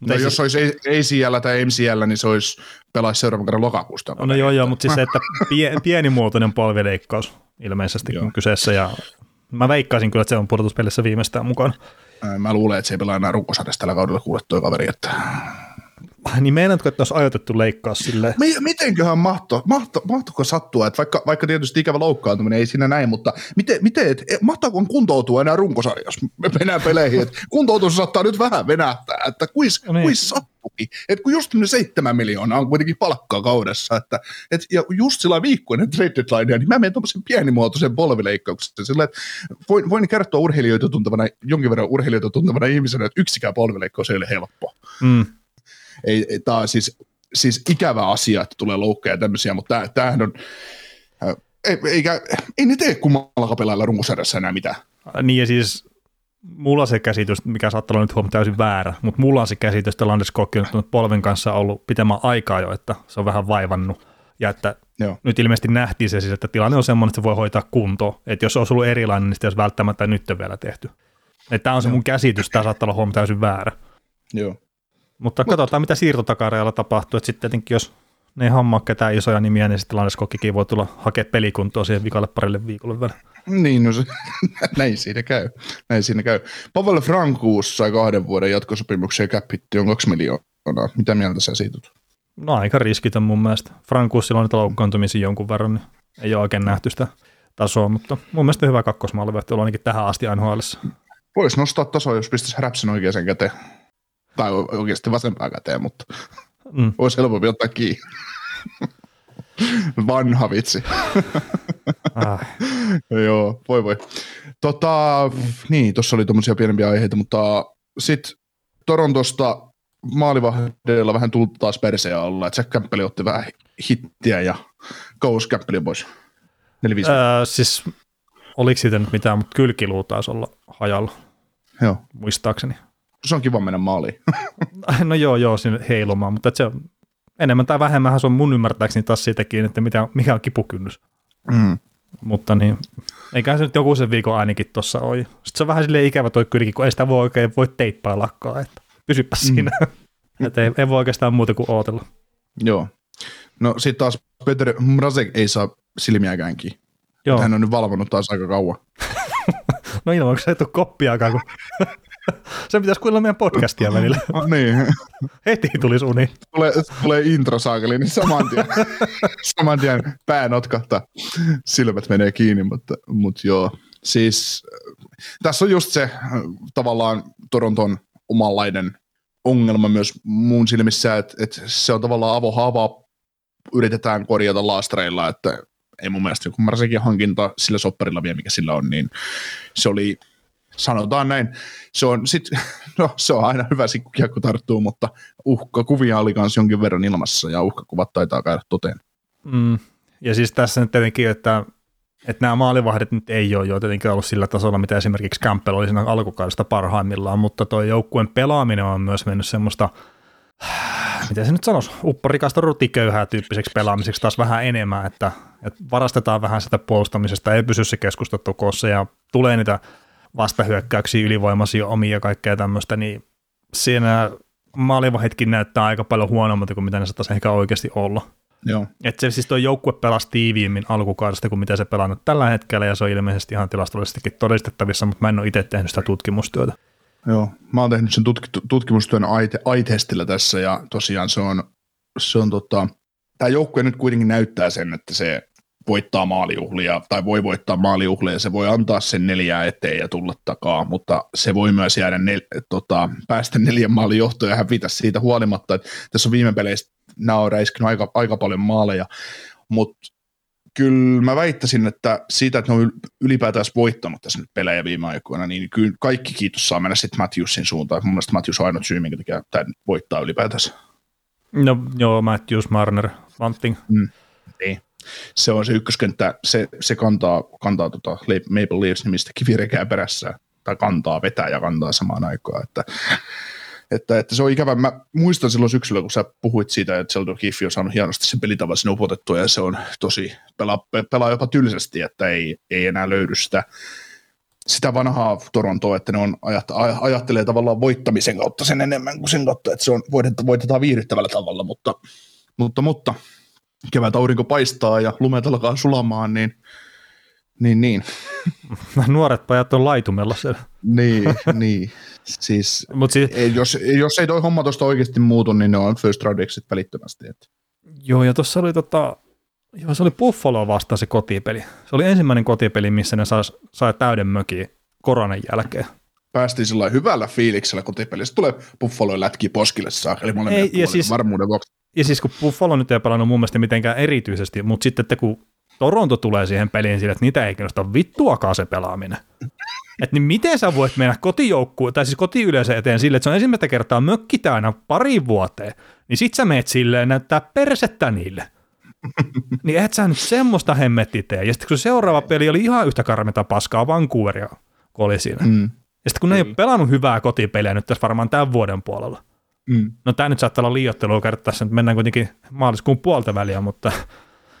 mitä no jos siis... olisi ACL tai MCL, niin se olisi pelaisi seuraavan kerran lokakuusta. No, no joo, joo, mutta siis se, että (laughs) pie, pienimuotoinen polvileikkaus ilmeisesti on kyseessä, ja mä veikkaisin kyllä, että se on pudotuspelissä viimeistään mukana. Mä luulen, että se ei pelaa enää runkosarjassa tällä kaudella kuule tuo kaveri, että niin meinaatko, että olisi ajoitettu leikkaus silleen? Mitenköhän mahto, mahto, mahtoiko sattua, että vaikka, vaikka tietysti ikävä loukkaantuminen ei siinä näin, mutta miten, miten et, mahtaako kuntoutua enää runkosarjassa mennään peleihin, että kuntoutus saattaa nyt vähän venähtää, että kuis, no niin. kuis sattui, että kun just seitsemän miljoonaa on kuitenkin palkkaa kaudessa, että et, ja just sillä viikkoinen trade deadline, niin mä menen tuommoisen pienimuotoisen polvileikkauksen, sillä että voin, voin kertoa urheilijoita tuntevana, jonkin verran urheilijoita tuntevana ihmisenä, että yksikään polvileikkaus ei ole helppo. Mm ei, ei tämä on siis, siis ikävä asia, että tulee loukkeja ja tämmöisiä, mutta tämähän on, ei, eikä, ei ne tee kummalla pelailla runkosarjassa enää mitään. Niin ja siis mulla se käsitys, mikä saattaa olla nyt huomioon täysin väärä, mutta mulla on se käsitys, että Landeskog on polven kanssa ollut pitemmän aikaa jo, että se on vähän vaivannut. Ja että Joo. nyt ilmeisesti nähtiin se siis, että tilanne on semmoinen, että se voi hoitaa kuntoon. Että jos olisi ollut erilainen, niin sitä olisi välttämättä nyt vielä tehty. Että tämä on se Joo. mun käsitys, tämä saattaa olla huomioon täysin väärä. Joo. Mutta katsotaan, mitä siirtotakareilla tapahtuu. Että sitten tietenkin, jos ne ei hommaa ketään isoja nimiä, niin sitten Landeskogkikin voi tulla hakea pelikuntoa siihen vikalle parille viikolle vielä. Niin, no se, (laughs) näin siinä käy. Näin siinä käy. Pavel Frankuus sai kahden vuoden jatkosopimuksen ja käppitti on kaksi miljoonaa. Mitä mieltä sä siitä No aika riskitön mun mielestä. Frankuusilla on niitä loukkaantumisia jonkun verran, niin ei ole oikein nähty sitä tasoa, mutta mun mielestä hyvä kakkosmalli, ainakin tähän asti NHL. Voisi nostaa tasoa, jos pistäisi Räpsen oikeaan käteen. Tai oikeasti vasempaa käteen, mutta Mm. olisi helpompi ottaa kiinni. Vanha vitsi. Ah. Joo, voi voi. Tota, niin, tuossa oli tuommoisia pienempiä aiheita, mutta sitten Torontosta maalivahdeilla vähän tullut taas perseä olla, että Jack Campbell otti vähän hittiä ja Ghost Campbell pois. 4 Öö, siis oliko siitä nyt mitään, mutta kylkiluu taisi olla hajalla, Joo, muistaakseni. Se on kiva mennä maaliin. (laughs) No joo, joo, sinne heilumaan, mutta et se on, enemmän tai vähemmän se on mun ymmärtääkseni taas siitäkin, että mitä, mikä on kipukynnys. Mm. Mutta niin, eiköhän se nyt joku sen viikon ainakin tuossa ole. Sitten se on vähän silleen ikävä toi kylki, kun ei sitä voi oikein voi teippaillakaan, että pysypä siinä. Mm. (laughs) että ei, ei, voi oikeastaan muuta kuin ootella. Joo. No sitten taas Peter Mrazek ei saa silmiäkään kiinni. Joo, Hän on nyt valvonnut taas aika kauan. (laughs) no ilman, kun se ei tule koppiakaan, kun (laughs) se pitäisi kuunnella meidän podcastia välillä. No, (laughs) niin. Heti tulisi uni. tulee, tulee intro saakeli, niin saman tien, (laughs) saman tien pää notkahtaa, silmät menee kiinni, mutta, mutta joo. Siis tässä on just se äh, tavallaan Toronton omanlainen ongelma myös mun silmissä, että, että se on tavallaan avohaavaa, yritetään korjata laastareilla, että ei mun mielestä joku Marsekin hankinta sillä sopparilla vielä, mikä sillä on, niin se oli, sanotaan näin, se on, sit, (laughs) no, se on aina hyvä sit, kun tarttuu, mutta uhkakuvia oli myös jonkin verran ilmassa ja uhkakuvat taitaa käydä toteen. Mm. Ja siis tässä nyt tietenkin, että, että nämä maalivahdit nyt ei ole jo tietenkin ollut sillä tasolla, mitä esimerkiksi Campbell oli siinä alkukaudesta parhaimmillaan, mutta tuo joukkueen pelaaminen on myös mennyt semmoista, (sighs) miten se nyt sanoisi, upporikasta rutiköyhää tyyppiseksi pelaamiseksi taas vähän enemmän, että, että varastetaan vähän sitä puolustamisesta, ei pysy se keskusta tukossa ja tulee niitä vastahyökkäyksiä, ylivoimaisia omia ja kaikkea tämmöistä, niin siinä maalivahditkin näyttää aika paljon huonommalta kuin mitä ne saattaisi ehkä oikeasti olla. Joo. Että se siis tuo joukkue pelasi tiiviimmin alkukaudesta kuin mitä se pelannut tällä hetkellä, ja se on ilmeisesti ihan tilastollisestikin todistettavissa, mutta mä en ole itse tehnyt sitä tutkimustyötä. Joo, mä oon tehnyt sen tutk- tutkimustyön iTestillä tässä ja tosiaan se on, se on tota, tämä joukkue nyt kuitenkin näyttää sen, että se voittaa maalijuhlia tai voi voittaa maalijuhlia ja se voi antaa sen neljää eteen ja tulla takaa, mutta se voi myös jäädä nel, tota, päästä neljän maalin johtoon ja hävitä siitä huolimatta, että tässä on viime peleissä nämä on aika, aika paljon maaleja, mutta kyllä mä väittäisin, että siitä, että ne on ylipäätään voittanut tässä nyt pelejä viime aikoina, niin kyllä kaikki kiitos saa mennä sitten Matthewsin suuntaan. Mun mielestä Matthews on ainut syy, minkä takia tämä voittaa ylipäätään. No joo, Matthews, Marner, Vanting. Niin. Se on se ykköskenttä, se, se kantaa, kantaa tota Maple Leafs nimistä kivirekää perässä, tai kantaa, vetää ja kantaa samaan aikaan, että että, että se on ikävä. Mä muistan silloin syksyllä, kun sä puhuit siitä, että Sheldon Kiffi on saanut hienosti sen pelitavan sinne upotettua, ja se on tosi, pelaa, pelaa jopa tylsästi, että ei, ei enää löydy sitä, sitä vanhaa Torontoa, että ne on, ajat, ajattelee tavallaan voittamisen kautta sen enemmän kuin sen kautta, että se on, voitetaan viihdyttävällä tavalla, mutta, mutta, mutta kevät aurinko paistaa ja lumet alkaa sulamaan, niin, niin, niin. (laughs) Nuoret pajat on laitumella siellä. niin, (laughs) niin. Siis, Mut siis, ei, jos, jos ei toi homma tuosta oikeasti muutu, niin ne on first roundiksi välittömästi. Että. joo, ja tuossa oli tota, joo, se oli Buffalo vastaan se kotipeli. Se oli ensimmäinen kotipeli, missä ne sai, sai täyden mökiin koronan jälkeen. Päästiin sillä hyvällä fiiliksellä kotipelissä. Tulee Buffalo lätki poskille saa, eli molemmille Ei, ja siis- varmuuden vuoksi. Ja siis kun Buffalo nyt ei pelannut mun mielestä mitenkään erityisesti, mutta sitten että kun Toronto tulee siihen peliin sille, että niitä ei kiinnosta vittuakaan se pelaaminen. Että niin miten sä voit mennä kotijoukkuun, tai siis kotiyleisön eteen sille, että se on ensimmäistä kertaa mökki täynnä pari vuoteen, niin sit sä meet silleen näyttää persettä niille. (laughs) niin et sä nyt semmoista hemmetti tee. Ja sitten kun se seuraava peli oli ihan yhtä karmeta paskaa Vancouveria, kun oli siinä. Mm. Ja sitten kun ne ei ole pelannut hyvää kotipeliä nyt tässä varmaan tämän vuoden puolella, Mm. No tämä nyt saattaa olla liiottelua kertaa tässä, nyt mennään kuitenkin maaliskuun puolta väliä, mutta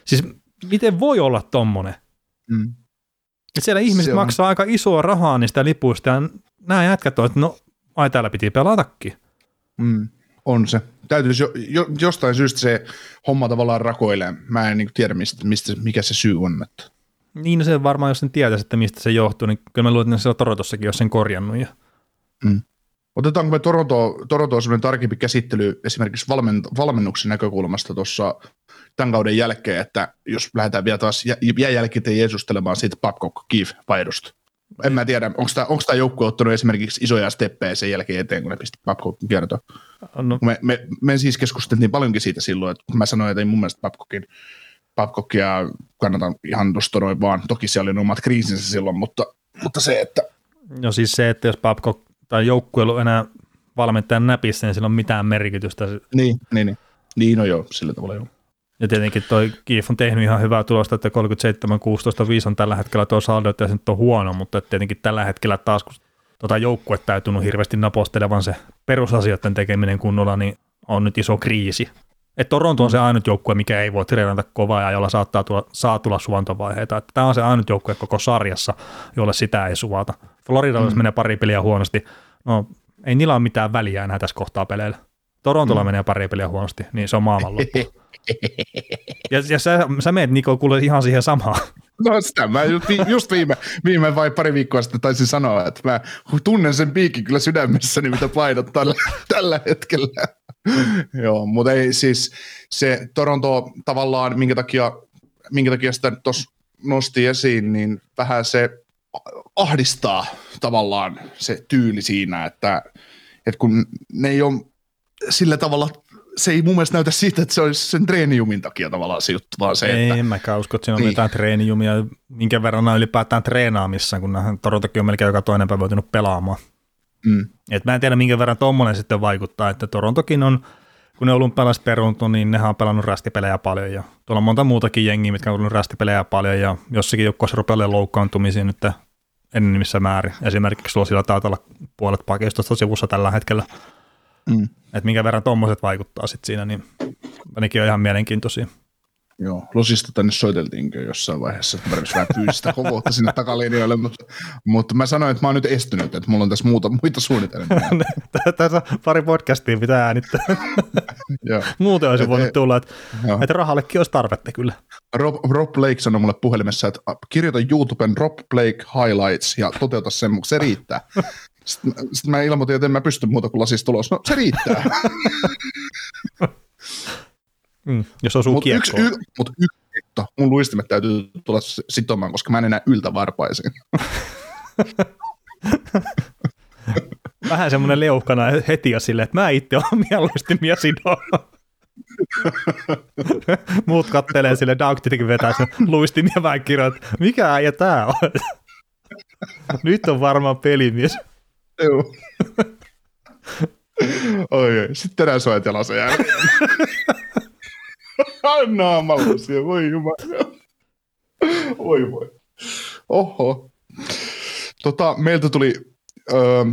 siis miten voi olla tommonen? Mm. Et siellä ihmiset Se on- maksaa aika isoa rahaa niistä lipuista ja nämä jätkät on, että no ai täällä piti pelatakin. Mm. On se. Täytyisi jo, jo, jostain syystä se homma tavallaan rakoilee. Mä en niin tiedä, mistä, mistä, mikä se syy on. Että. Niin no se varmaan, jos sen tietäisi, että mistä se johtuu, niin kyllä mä luulen, että ne siellä Torotossakin olisi sen korjannut. Ja... Otetaanko me Toronto, Torontoon semmoinen tarkempi käsittely esimerkiksi valmen, valmennuksen näkökulmasta tuossa tämän kauden jälkeen, että jos lähdetään vielä taas jä, jälkikäteen jeesustelemaan siitä Babcock Keefe vaihdosta. En mä tiedä, onko tämä, onko tämä joukkue ottanut esimerkiksi isoja steppejä sen jälkeen eteen, kun ne pisti Babcockin kiertoon. No, Me, me, me, siis keskusteltiin paljonkin siitä silloin, että mä sanoin, että ei mun mielestä Babcockin, Babcockia kannata ihan tuosta noin vaan. Toki siellä oli omat kriisinsä silloin, mutta, mutta se, että no siis se, että jos Babcock tai joukkue ei ollut enää valmentajan näpissä, niin sillä on mitään merkitystä. niin, niin, niin. Niin, no joo, sillä tavalla joo. Ja tietenkin toi Kief on tehnyt ihan hyvää tulosta, että 37-16-5 on tällä hetkellä tuo saldo, että se nyt on huono, mutta tietenkin tällä hetkellä taas, kun tota joukkuetta ei tunnu hirveästi napostelevan se perusasioiden tekeminen kunnolla, niin on nyt iso kriisi. Et Toronto on se ainut joukkue, mikä ei voi treenata kovaa ja jolla saattaa tulla, saa tulla suontovaiheita. Että tämä on se ainut joukkue koko sarjassa, jolle sitä ei suvata. Florida, jos menee pari peliä huonosti, no ei niillä ole mitään väliä enää tässä kohtaa peleillä. Torontolla menee pari peliä huonosti, niin se on maailmanloppu. (laughs) Ja, ja sä, sä meet Niko kuule ihan siihen samaan. No sitä mä just, vi- just viime, viime vai pari viikkoa sitten taisin sanoa, että mä tunnen sen piikin kyllä sydämessäni, mitä painot tällä, (laughs) tällä hetkellä. Joo, mutta ei siis se Toronto tavallaan, minkä takia, minkä takia sitä tuossa nosti esiin, niin vähän se ahdistaa tavallaan se tyyli siinä, että, että kun ne ei ole sillä tavalla, se ei mun mielestä näytä siitä, että se olisi sen treenijumin takia tavallaan se juttu, vaan se, Ei, että en mäkään usko, että siinä on Niin. mitään treenijumia, minkä verran on ylipäätään treenaamissa, kun nähän Torontokin on melkein joka toinen päivä joutunut pelaamaan. mm, Et mä en tiedä, minkä verran tommonen sitten vaikuttaa, että Torontokin on, kun ne olympialaiset peruuntu, niin nehän on pelannut rästipelejä paljon ja tuolla on monta muutakin jengiä, mitkä on ollut rästipelejä paljon ja jossakin joukkueessa rupeaa olemaan loukkaantumisia nyt enimmissä määrin. Esimerkiksi sulla sillä taitaa olla puolet pakistosta sivussa tällä hetkellä. mm. Että minkä verran tommoset vaikuttaa sitten siinä, niin nekin on ihan mielenkiintoisia. Joo, Losista tänne soiteltiinkin jossain vaiheessa, että tarvitsisi vähän fyysistä kovuutta sinne takalinjoille, mutta, mutta mä sanoin, että mä oon nyt estynyt, että mulla on tässä muuta, muita suunnitelmia. (laughs) Tässä pari podcastia pitää äänittää. (laughs) Muuten olisi voinut et- tulla, että, että rahallekin olisi tarvetta kyllä. Rob, Rob Blake sanoi mulle puhelimessa, että kirjoita YouTuben Rob Blake Highlights ja toteuta sen, se riittää. (laughs) Sitten, mä- sitten mä ilmoitin, että en mä pysty muuta kuin lasista ulos. No se riittää. Mm, jos osuu Mutta yksi, y, mut yksi hitto. mun luistimet täytyy tulla sitomaan, koska mä en enää yltä varpaisiin. (laughs) Vähän semmoinen leuhkana heti jo silleen, että mä itse olen (laughs) mieluistimia sidoa. (laughs) Muut kattelee sille, Doug tietenkin vetää sen luistimia vähän kirjoit, mikä äijä tää on? Nyt on varmaan pelimies. Joo. Oi, oi. Sitten tänään soitellaan sen jälkeen. (laughs) Naamallisia, voi jumala. Voi voi. Oho. Tota, meiltä tuli öö,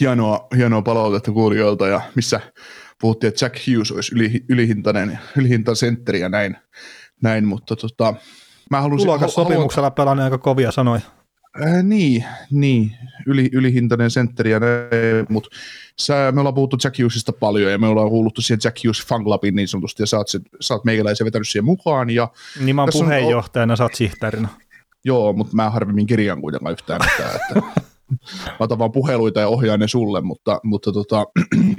hienoa, hienoa palautetta kuulijoilta, ja missä puhuttiin, että Jack Hughes olisi yli, ylihintainen, ylihintainen sentteri ja näin, näin mutta tota, mä halusin... Tulokas sopimuksella pelannut aika kovia sanoja. Äh, niin, niin, Yli, ylihintainen sentteri ja näin, mutta me ollaan puhuttu Jack Hughesista paljon ja me ollaan kuuluttu siihen Jack Hughes fan clubiin niin sanotusti ja sä oot, sen, sä oot meikäläisen vetänyt siihen mukaan ja Niin mä oon Tässä on- puheenjohtajana, sä oot sihteerinä. joo, mutta mä harvemmin kirjan kuitenkaan yhtään mitään, että mä otan vaan puheluita ja ohjaan ne sulle, mutta, mutta tota,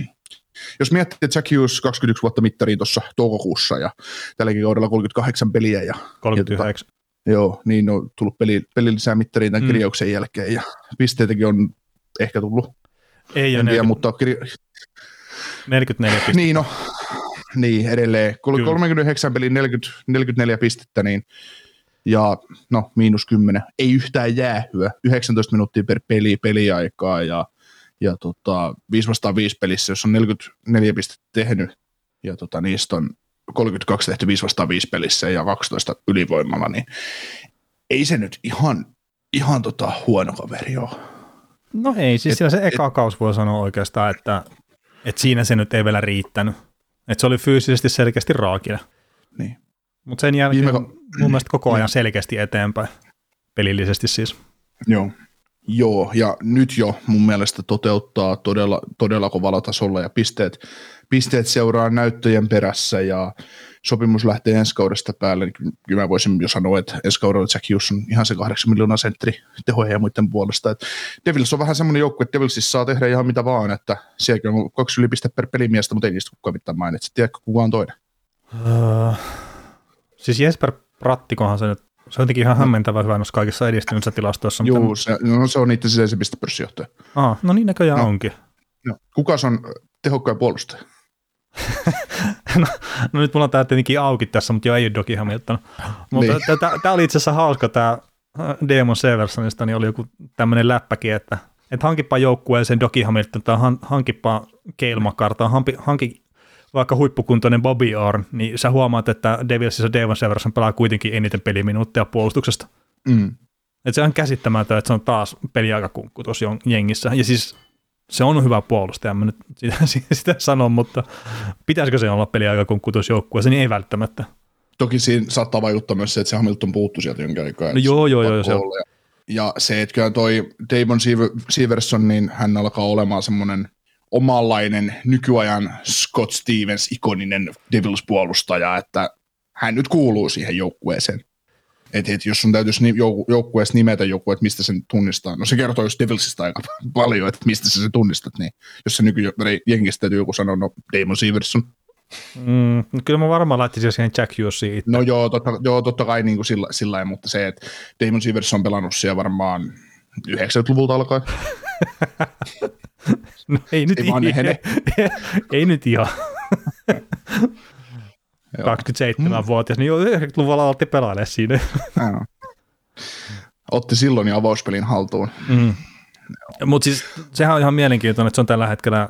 (clears throat) jos miettii, että Jack Hughes 21 vuotta mittariin tuossa toukokuussa ja tälläkin kaudella 38 peliä ja 39. Joo, niin on tullut peli, peli lisää mittariin tämän Mm. kirjauksen jälkeen ja pisteitäkin on ehkä tullut, Ei ole en tiedä, 40, mutta kirja, 44 pistettä. niin no, niin edelleen, Kyllä. 39 peli 40, 44 pistettä, niin ja no miinus 10, ei yhtään jäähyä, 19 minuuttia per peli peliaikaa ja, ja tota, 5 vastaan 5 pelissä, jos on 44 pistettä tehnyt ja tota, niistä on 32 tehty 5 vastaan 5 pelissä ja 12 ylivoimalla, niin ei se nyt ihan, ihan tota huono kaveri ole. No ei, siis Et- siellä se eka kaus voi sanoa oikeastaan, että, että siinä se nyt ei vielä riittänyt. Että se oli fyysisesti selkeästi raakina. Niin. Mutta sen jälkeen Viime mun mielestä koko ajan selkeästi eteenpäin. Pelillisesti siis. Joo. Joo, ja nyt jo mun mielestä toteuttaa todella, todella kovalla tasolla ja pisteet, pisteet seuraa näyttöjen perässä ja sopimus lähtee ensi kaudesta päälle, niin ky- kyllä mä voisin jo sanoa, että ensi kaudella Jack Hughes on ihan se 8 miljoonaa sentteri tehoja ja muiden puolesta. Et Devils on vähän semmoinen joukkue, että Devilsissa saa tehdä ihan mitä vaan, että sielläkin on kaksi ylipiste per pelimiestä, mutta ei niistä kukaan mitään mainitse. Tiedätkö, kuka on toinen? Öö, siis Jesper Prattikohan se nyt Se on jotenkin ihan hämmentävä hyvä noissa kaikissa edistyneissä tilastoissa. Joo, Mutta... se, no, se on itse asiassa pistepörssijohtaja. Ah, no niin näköjään No. onkin. No. Kukas on tehokkain puolustaja? (laughs) no, no, nyt mulla on tämä tietenkin auki tässä, mutta jo ei ole Doki Hamilton. Mutta Niin. tämä oli itse asiassa hauska, tämä Demon Seversonista, niin oli joku tämmöinen läppäkin, että, että hankippa joukkueeseen Doki Hamilton tai han, hankippa McCarr tai hanki, hanki vaikka huippukuntoinen Bobby Orr, niin sä huomaat, että Devilsissä Devon Severson pelaa kuitenkin eniten peliminuutteja puolustuksesta. Mm. Et se on käsittämätön, että se on taas peliaikakunkku tuossa jengissä. Ja siis se on hyvä puolustaja, mä nyt sitä, (laughs) sitä sanon, mutta pitäisikö se olla peliaikakunkku tuossa joukkueessa, niin ei välttämättä. Toki siinä saattaa vaikuttaa myös se, että se Hamilton puuttu sieltä jonkin aikaa. No joo, se joo, joo, se on. Ja, ja se, että kyllä toi Damon Sever- Severson, niin hän alkaa olemaan semmoinen omanlainen nykyajan Scott Stevens ikoninen Devils-puolustaja, että hän nyt kuuluu siihen joukkueeseen. Et, et jos sun täytyisi ni- jou- joukkueessa nimetä joku, että mistä sen tunnistaa, no se kertoo just Devilsista aika (laughs) paljon, että mistä sä sen tunnistat, niin jos se nykyjengistä täytyy joku sanoa, no Damon Severson, Mm, no kyllä mä varmaan laittaisin siihen Jack Hughesiin itse. No joo, totta, joo, totta kai niin kuin sillä, sillä mutta se, että Damon Sivers on pelannut siellä varmaan 90-luvulta alkaen. (laughs) No, ei nyt Ei vaan ihan. ehene. (laughs) ei nyt ihan. Joo. 27-vuotias, niin jo 90-luvulla aloitti pelailemaan siinä. Otti silloin jo avauspelin haltuun. Mm. Mutta siis sehän on ihan mielenkiintoinen, että se on tällä hetkellä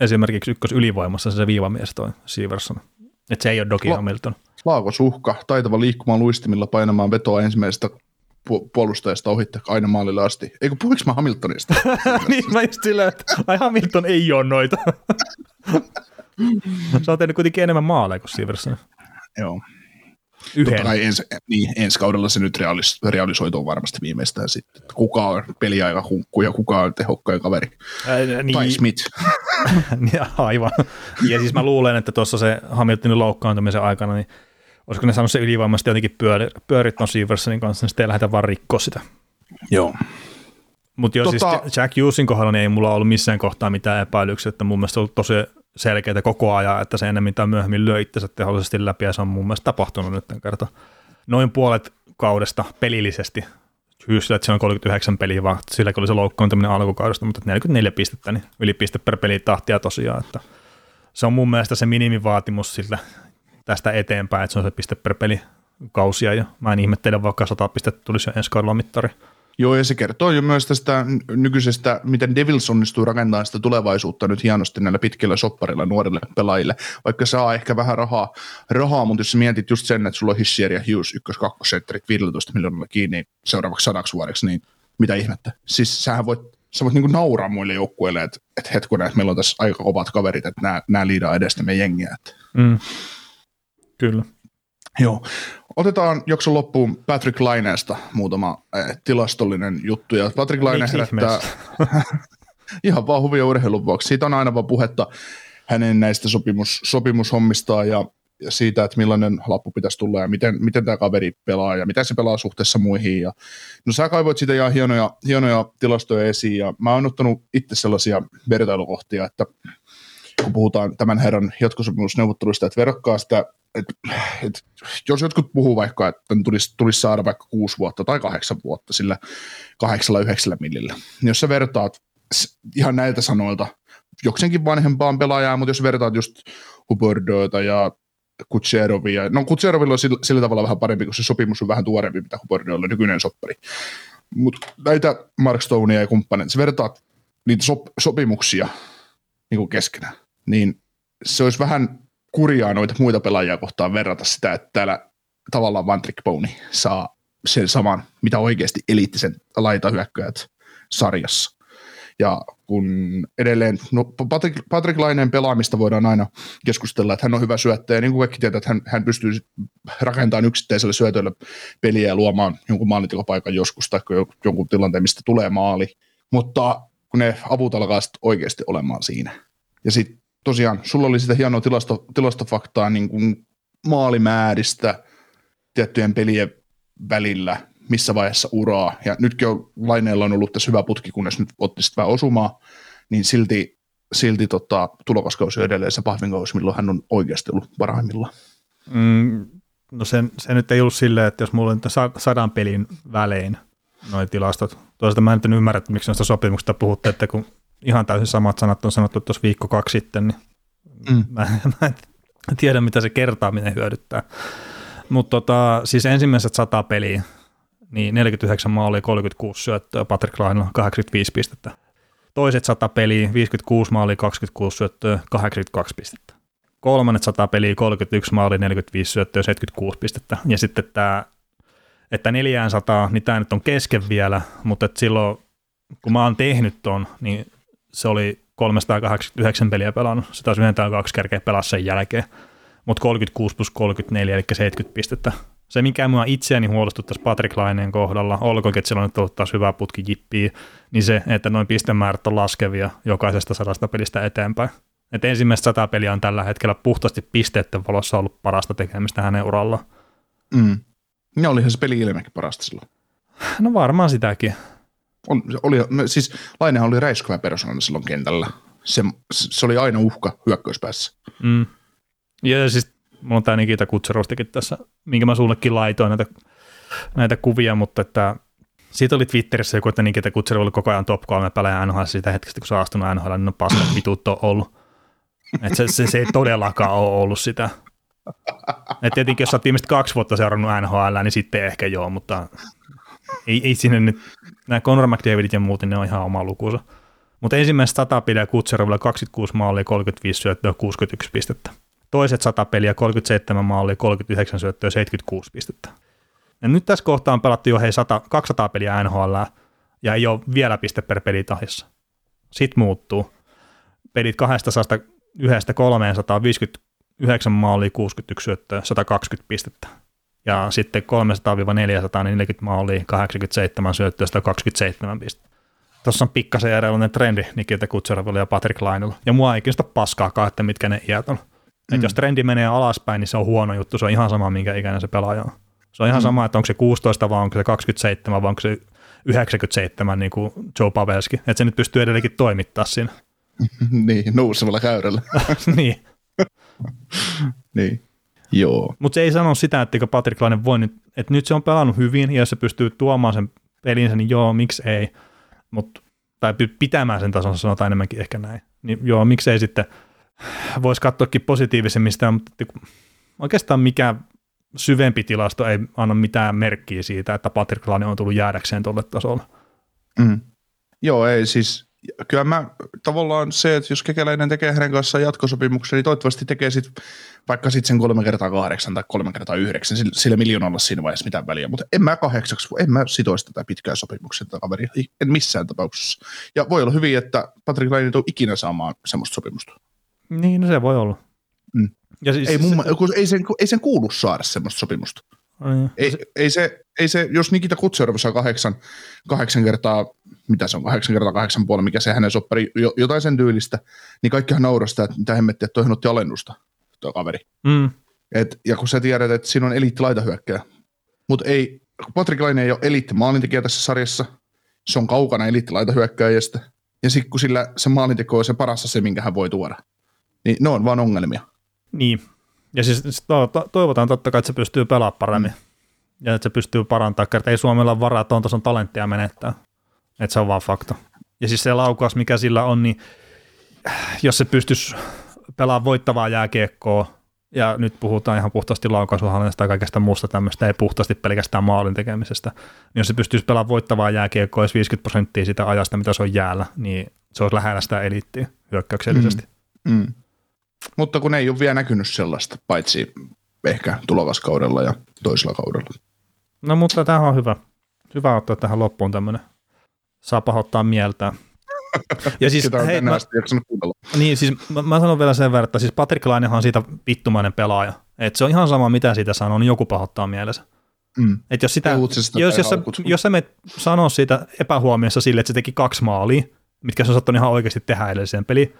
esimerkiksi ykkös ylivoimassa se viivamies toi Severson. Että se ei ole Doki La- Hamilton. Laakosuhka, taitava liikkumaan luistimilla painamaan vetoa ensimmäisestä pu- puolustajasta ohitte aina maalille asti. Eikö puhuinko mä Hamiltonista? (laughs) niin mä just silleen, että ai Hamilton ei ole noita. (laughs) se on tehnyt kuitenkin enemmän maaleja kuin Severson. Joo. Yhden. Totta kai ensi, niin, ensi kaudella se nyt realis, realisoituu varmasti viimeistään sitten. Kuka on peliaika hunkku ja kuka on tehokkain kaveri. Ää, niin, Tai Smith. (laughs) Niin, aivan. Ja siis mä luulen, että tuossa se Hamiltonin loukkaantumisen aikana, niin olisiko ne saanut se ylivoimasti jotenkin pyöri, pyörit ton Seversonin kanssa, niin sitten ei lähdetä vaan rikkoa sitä. Joo. Mutta joo, Tota- siis Jack Hughesin kohdalla niin ei mulla ollut missään kohtaa mitään epäilyksiä, että mun mielestä se on ollut tosi selkeää koko ajan, että se ennemmin tai myöhemmin lyö itsensä tehollisesti läpi ja se on mun mielestä tapahtunut nyt tämän kerta. Noin puolet kaudesta pelillisesti, Hyysillä, että se on 39 peliä, vaan sillä oli se loukkaantuminen alkukaudesta, mutta 44 pistettä, niin yli piste per peli tahtia tosiaan, että se on mun mielestä se minimivaatimus siltä tästä eteenpäin, että se on se piste per peli kausia, ja mä en ihmettele, vaikka 100 pistettä tulisi jo ensi kaudella mittari. Joo, ja se kertoo jo myös tästä nykyisestä, miten Devils onnistuu rakentamaan sitä tulevaisuutta nyt hienosti näillä pitkillä sopparilla nuorille pelaajille. Vaikka saa ehkä vähän rahaa, rahaa mutta jos mietit just sen, että sulla on Hissier ja Hughes ykkös kakkosentterit 15 miljoonalla kiinni seuraavaksi sadaksi vuodeksi, niin mitä ihmettä. Siis sähän voit, sä voit niinku nauraa muille joukkueille, että, että hetkonen, että meillä on tässä aika kovat kaverit, että nämä, nämä liidaa edestä meidän jengiä. Että. Mm. Kyllä. Joo. Otetaan jakson loppuun Patrick Laineesta muutama äh, tilastollinen juttu. Ja Patrick Laine Miksi herättää (laughs) ihan vaan huvia urheilun vuoksi. Siitä on aina vaan puhetta hänen näistä sopimus, sopimushommistaan ja, ja siitä, että millainen lappu pitäisi tulla ja miten, miten tämä kaveri pelaa ja miten se pelaa suhteessa muihin. Ja, no sä kaivoit siitä ihan hienoja, hienoja tilastoja esiin ja mä oon ottanut itse sellaisia vertailukohtia, että kun puhutaan tämän herran jatkosopimusneuvotteluista, että verkkaa sitä, että, että jos jotkut puhuu vaikka, että tulisi, tulisi saada vaikka kuusi vuotta tai kahdeksan vuotta sillä kahdeksalla yhdeksällä millillä, niin jos sä vertaat ihan näiltä sanoilta jokseenkin vanhempaan pelaajaa, mutta jos vertaat just Huberdoita ja Kutserovia, no Kutserovilla on sillä, sillä tavalla vähän parempi, kun se sopimus on vähän tuorempi, mitä Huberdoilla nykyinen soppari. Mutta näitä Mark Stonea ja kumppaneita, sä vertaat niitä sop, sopimuksia niin kuin keskenään, niin se olisi vähän kurjaa noita muita pelaajia kohtaan verrata sitä, että täällä tavallaan Van Trick Pony saa sen saman, mitä oikeasti eliittisen laitahyökkäjät sarjassa. Ja kun edelleen, no Patrick, Patrick Laineen pelaamista voidaan aina keskustella, että hän on hyvä syöttäjä, niin kuin kaikki tietää, että hän, hän pystyy rakentamaan yksittäisellä syötöllä peliä ja luomaan jonkun maalintilapaikan joskus tai jo- jonkun tilanteen, mistä tulee maali. Mutta kun ne avut alkaa oikeasti olemaan siinä. Ja sitten tosiaan, sulla oli sitä hienoa tilasto, tilastofaktaa niin kuin maalimääristä tiettyjen pelien välillä, missä vaiheessa uraa. Ja nytkin on, Laineella on ollut tässä hyvä putki, kunnes nyt otti sitten vähän osumaa, niin silti, silti tota, tulokaskausi on edelleen se pahvin kausi, milloin hän on oikeasti ollut parhaimmillaan. Mm, No se, se nyt ei ollut silleen, että jos mulla on sadan pelin välein noin tilastot. Toisaalta mä en ymmärrä, että miksi noista sopimuksista puhutte, että kun ihan täysin samat sanat on sanottu tuossa viikko kaksi sitten, niin mm. mä, mä en tiedä, mitä se kertaaminen hyödyttää. Mutta tota, siis ensimmäiset sata peliä, niin 49 maalia, 36 syöttöä, Patrick Laine 85 pistettä. Toiset 100 peliä, 56 maalia, 26 syöttöä, 82 pistettä. Kolmannet 100 peliä, 31 maalia, 45 syöttöä, 76 pistettä. Ja sitten tämä, että 400, niin tämä nyt on kesken vielä, mutta silloin kun mä oon tehnyt ton, niin se oli 389 peliä pelannut. Se taisi yhden kaksi kerkeä pelaa sen jälkeen. Mutta 36 plus 34, eli 70 pistettä se, mikä mua itseäni huolestuttaisi Patrick Laineen kohdalla, olkoonkin, että sillä on nyt ollut taas hyvä putki jippiä, niin se, että noin pistemäärät on laskevia jokaisesta sadasta pelistä eteenpäin. Et ensimmäistä sata peliä on tällä hetkellä puhtaasti pisteiden valossa ollut parasta tekemistä hänen urallaan. Mm. Ja olihan se peli ilmekin parasta silloin. No varmaan sitäkin. Oli, oli, siis Lainehan oli räiskyvä persoona silloin kentällä. Se, se oli aina uhka hyökkäyspäässä. Mm. Ja siis mulla on tämä Nikita Kutserostikin tässä, minkä mä sullekin laitoin näitä, näitä kuvia, mutta että siitä oli Twitterissä joku, että Nikita Kutsero oli koko ajan top 3 pelejä NHL siitä hetkestä, kun se on astunut NHL, niin on paska vitut on ollut. Et se, se, se, ei todellakaan ole ollut sitä. Et tietenkin, jos sä oot viimeiset kaksi vuotta seurannut NHL, niin sitten ehkä joo, mutta ei, ei sinne nyt, nämä Conor McDavidit ja muut, niin ne on ihan oma lukuunsa. Mutta ensimmäistä sata pidä Kutserovilla 26 maalia, 35 syöttöä, 61 pistettä. Toiset 100 peliä, 37 maalia, 39 syöttöä, 76 pistettä. Ja nyt tässä kohtaa on pelattu jo hei 100, 200 peliä NHL ja ei ole vielä piste per peli tahissa. Sitten muuttuu. Pelit 200 yhdestä 359 maalia, 61 syöttöä, 120 pistettä. Ja sitten 300-400, niin 40 maalia, 87 syöttöä, 127 pistettä. Tuossa on pikkasen erilainen trendi Nikita Kutserovilla ja Patrick Lainilla. Ja mua ei kiinnosta paskaakaan, että mitkä ne iät on. Mm. Että jos trendi menee alaspäin, niin se on huono juttu. Se on ihan sama, minkä ikäinen se pelaaja on. Se on ihan mm. sama, että onko se 16 vai onko se 27 vai onko se 97 niin kuin Joe Pavelski. Että se nyt pystyy edelleenkin toimittaa siinä. (laughs) niin, nousevalla käyrällä. (laughs) niin. (laughs) niin. Joo. Mutta se ei sano sitä, että Patrick Laine voi nyt, että nyt se on pelannut hyvin ja jos se pystyy tuomaan sen pelinsä, niin joo, miksi ei. Mut, tai pitämään sen tason, sanotaan enemmänkin ehkä näin. Niin joo, miksei sitten – voisi katsoakin positiivisemmista, mutta oikeastaan mikä syvempi tilasto ei anna mitään merkkiä siitä, että Patrick Laine on tullut jäädäkseen tuolle tasolle. Mm. Joo, ei siis, kyllä mä tavallaan se, että jos kekäläinen tekee hänen kanssaan jatkosopimuksen, niin toivottavasti tekee sit vaikka sitten sen kolme kertaa kahdeksan tai kolme kertaa yhdeksän, sillä, sillä miljoonalla siinä vaiheessa mitään väliä, mutta en mä kahdeksaksi, en mä sitoista tätä pitkää sopimuksen tätä kaveria, en missään tapauksessa. Ja voi olla hyvin, että Patrick Laine ei ikinä saamaan semmoista sopimusta. Niin, no se voi olla. Mm. Ja siis, ei, mun, se, kun ei, sen, ei sen kuulu saada semmoista sopimusta. Niin. Ei, se, ei, se, ei se, jos Nikita Kutserov saa kahdeksan, kahdeksan kertaa, mitä se on, kahdeksan kertaa kahdeksan puolella, mikä se hänen soppari, jotain sen tyylistä, niin kaikkihan naurastaa, että mitä hemmettiä, että toihin otti alennusta, tuo kaveri. Mm. Et, ja kun sä tiedät, että siinä on eliitti laitahyökkäjä, mutta ei, Patrick Laine ei ole eliitti maalintekijä tässä sarjassa, se on kaukana eliitti laitahyökkäjästä, ja sitten kun sillä se maalinteko on se parassa se, minkä hän voi tuoda, niin ne on vaan ongelmia. Niin. Ja siis to, to, toivotaan totta kai, että se pystyy pelaamaan paremmin. Mm. Ja että se pystyy parantamaan, että ei Suomella ole varaa tuon tason talenttia menettää. Että se on vaan fakta. Ja siis se laukaus, mikä sillä on, niin jos se pystyisi pelaamaan voittavaa jääkiekkoa, ja nyt puhutaan ihan puhtaasti laukaisuhallinnasta ja kaikesta muusta tämmöistä, ei puhtaasti pelkästään maalin tekemisestä, niin jos se pystyisi pelaamaan voittavaa jääkiekkoa, jos 50 prosenttia sitä ajasta, mitä se on jäällä, niin se olisi lähellä sitä eliittiä hyökkäyksellisesti. Mm. Mm. Mutta kun ei ole vielä näkynyt sellaista, paitsi ehkä tulevassa kaudella ja toisella kaudella. No mutta tämä on hyvä. Hyvä ottaa tähän loppuun tämmöinen. Saa pahoittaa mieltä. (laughs) Ja siis, hei, mä, niin, siis mä, mä, sanon vielä sen verran, että siis Patrick Lainehan on siitä vittumainen pelaaja. Et se on ihan sama, mitä siitä sanoo, niin joku pahoittaa mielessä. Mm. Et jos, sitä, jos, jos, sä, jos sä menet sanoa siitä epähuomiossa sille, että se teki kaksi maalia, mitkä se on sattunut ihan oikeasti tehdä edelliseen peliin,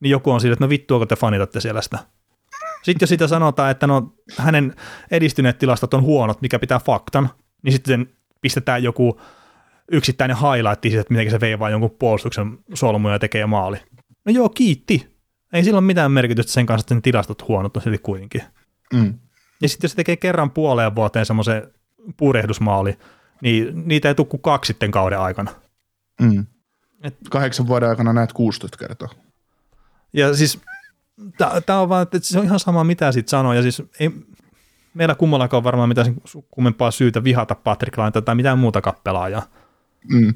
niin joku on sille, että no vittuako te fanitatte siellä sitä. Sitten jos sitä sanotaan, että no hänen edistyneet tilastot on huonot, mikä pitää faktan, niin sitten pistetään joku yksittäinen highlight siitä, että miten se veivaa jonkun puolustuksen solmuja ja tekee maali. No joo, kiitti. Ei sillä ole mitään merkitystä sen kanssa, että sen tilastot huonot on silti kuitenkin. Mm. Ja sitten jos se tekee kerran puoleen vuoteen semmoisen purehdusmaali, niin niitä ei tule kuin kaksi sitten kauden aikana. Mm. Et- Kahdeksan vuoden aikana näet 16 kertaa. Ja siis tämä on vaan, että se on ihan sama mitä siitä sanoo, ja siis ei, meillä kummallakaan varmaan mitään kummempaa syytä vihata Patrick Lainta tai mitään muuta kappelaajaa. Mm.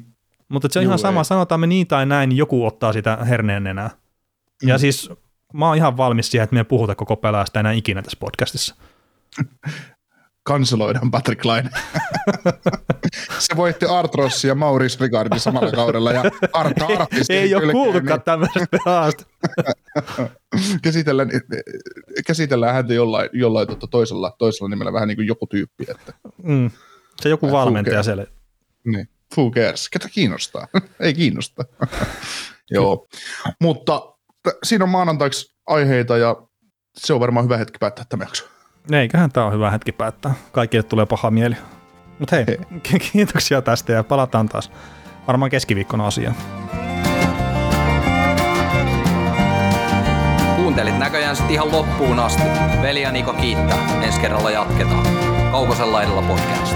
Mutta se on Juu, ihan sama, ei. sanotaan me niin tai näin, niin joku ottaa sitä herneen enää. Ja Mm. siis mä oon ihan valmis siihen, että me ei puhuta koko pelaajasta enää ikinä tässä podcastissa. (laughs) Kanseloidaan Patrick Laine. (laughs) se voitti Artrossi ja Maurice Ricardi samalla kaudella ja Arta siihen ei ole kuullutkaan tämmöisestä pelaajasta. niin (laughs) käsitellään, käsitellään häntä jollain, jollain tota toisella, toisella nimellä vähän niin kuin joku tyyppi. Että, Mm. Se joku Ai, valmentaja siellä. niin. Who cares? Ketä kiinnostaa? (laughs) ei kiinnosta. Joo. Mutta t- siinä on maanantaiksi aiheita ja se on varmaan hyvä hetki päättää tämä jakso. Eiköhän tämä on hyvä hetki päättää. Kaikille tulee paha mieli. Mutta hei, Hei. (laughs) kiitoksia tästä ja palataan taas varmaan keskiviikkona asiaan. Kuuntelit näköjään sitten ihan loppuun asti. Veli ja Niko kiittää. Ensi kerralla jatketaan. Kaukosella laidalla podcast.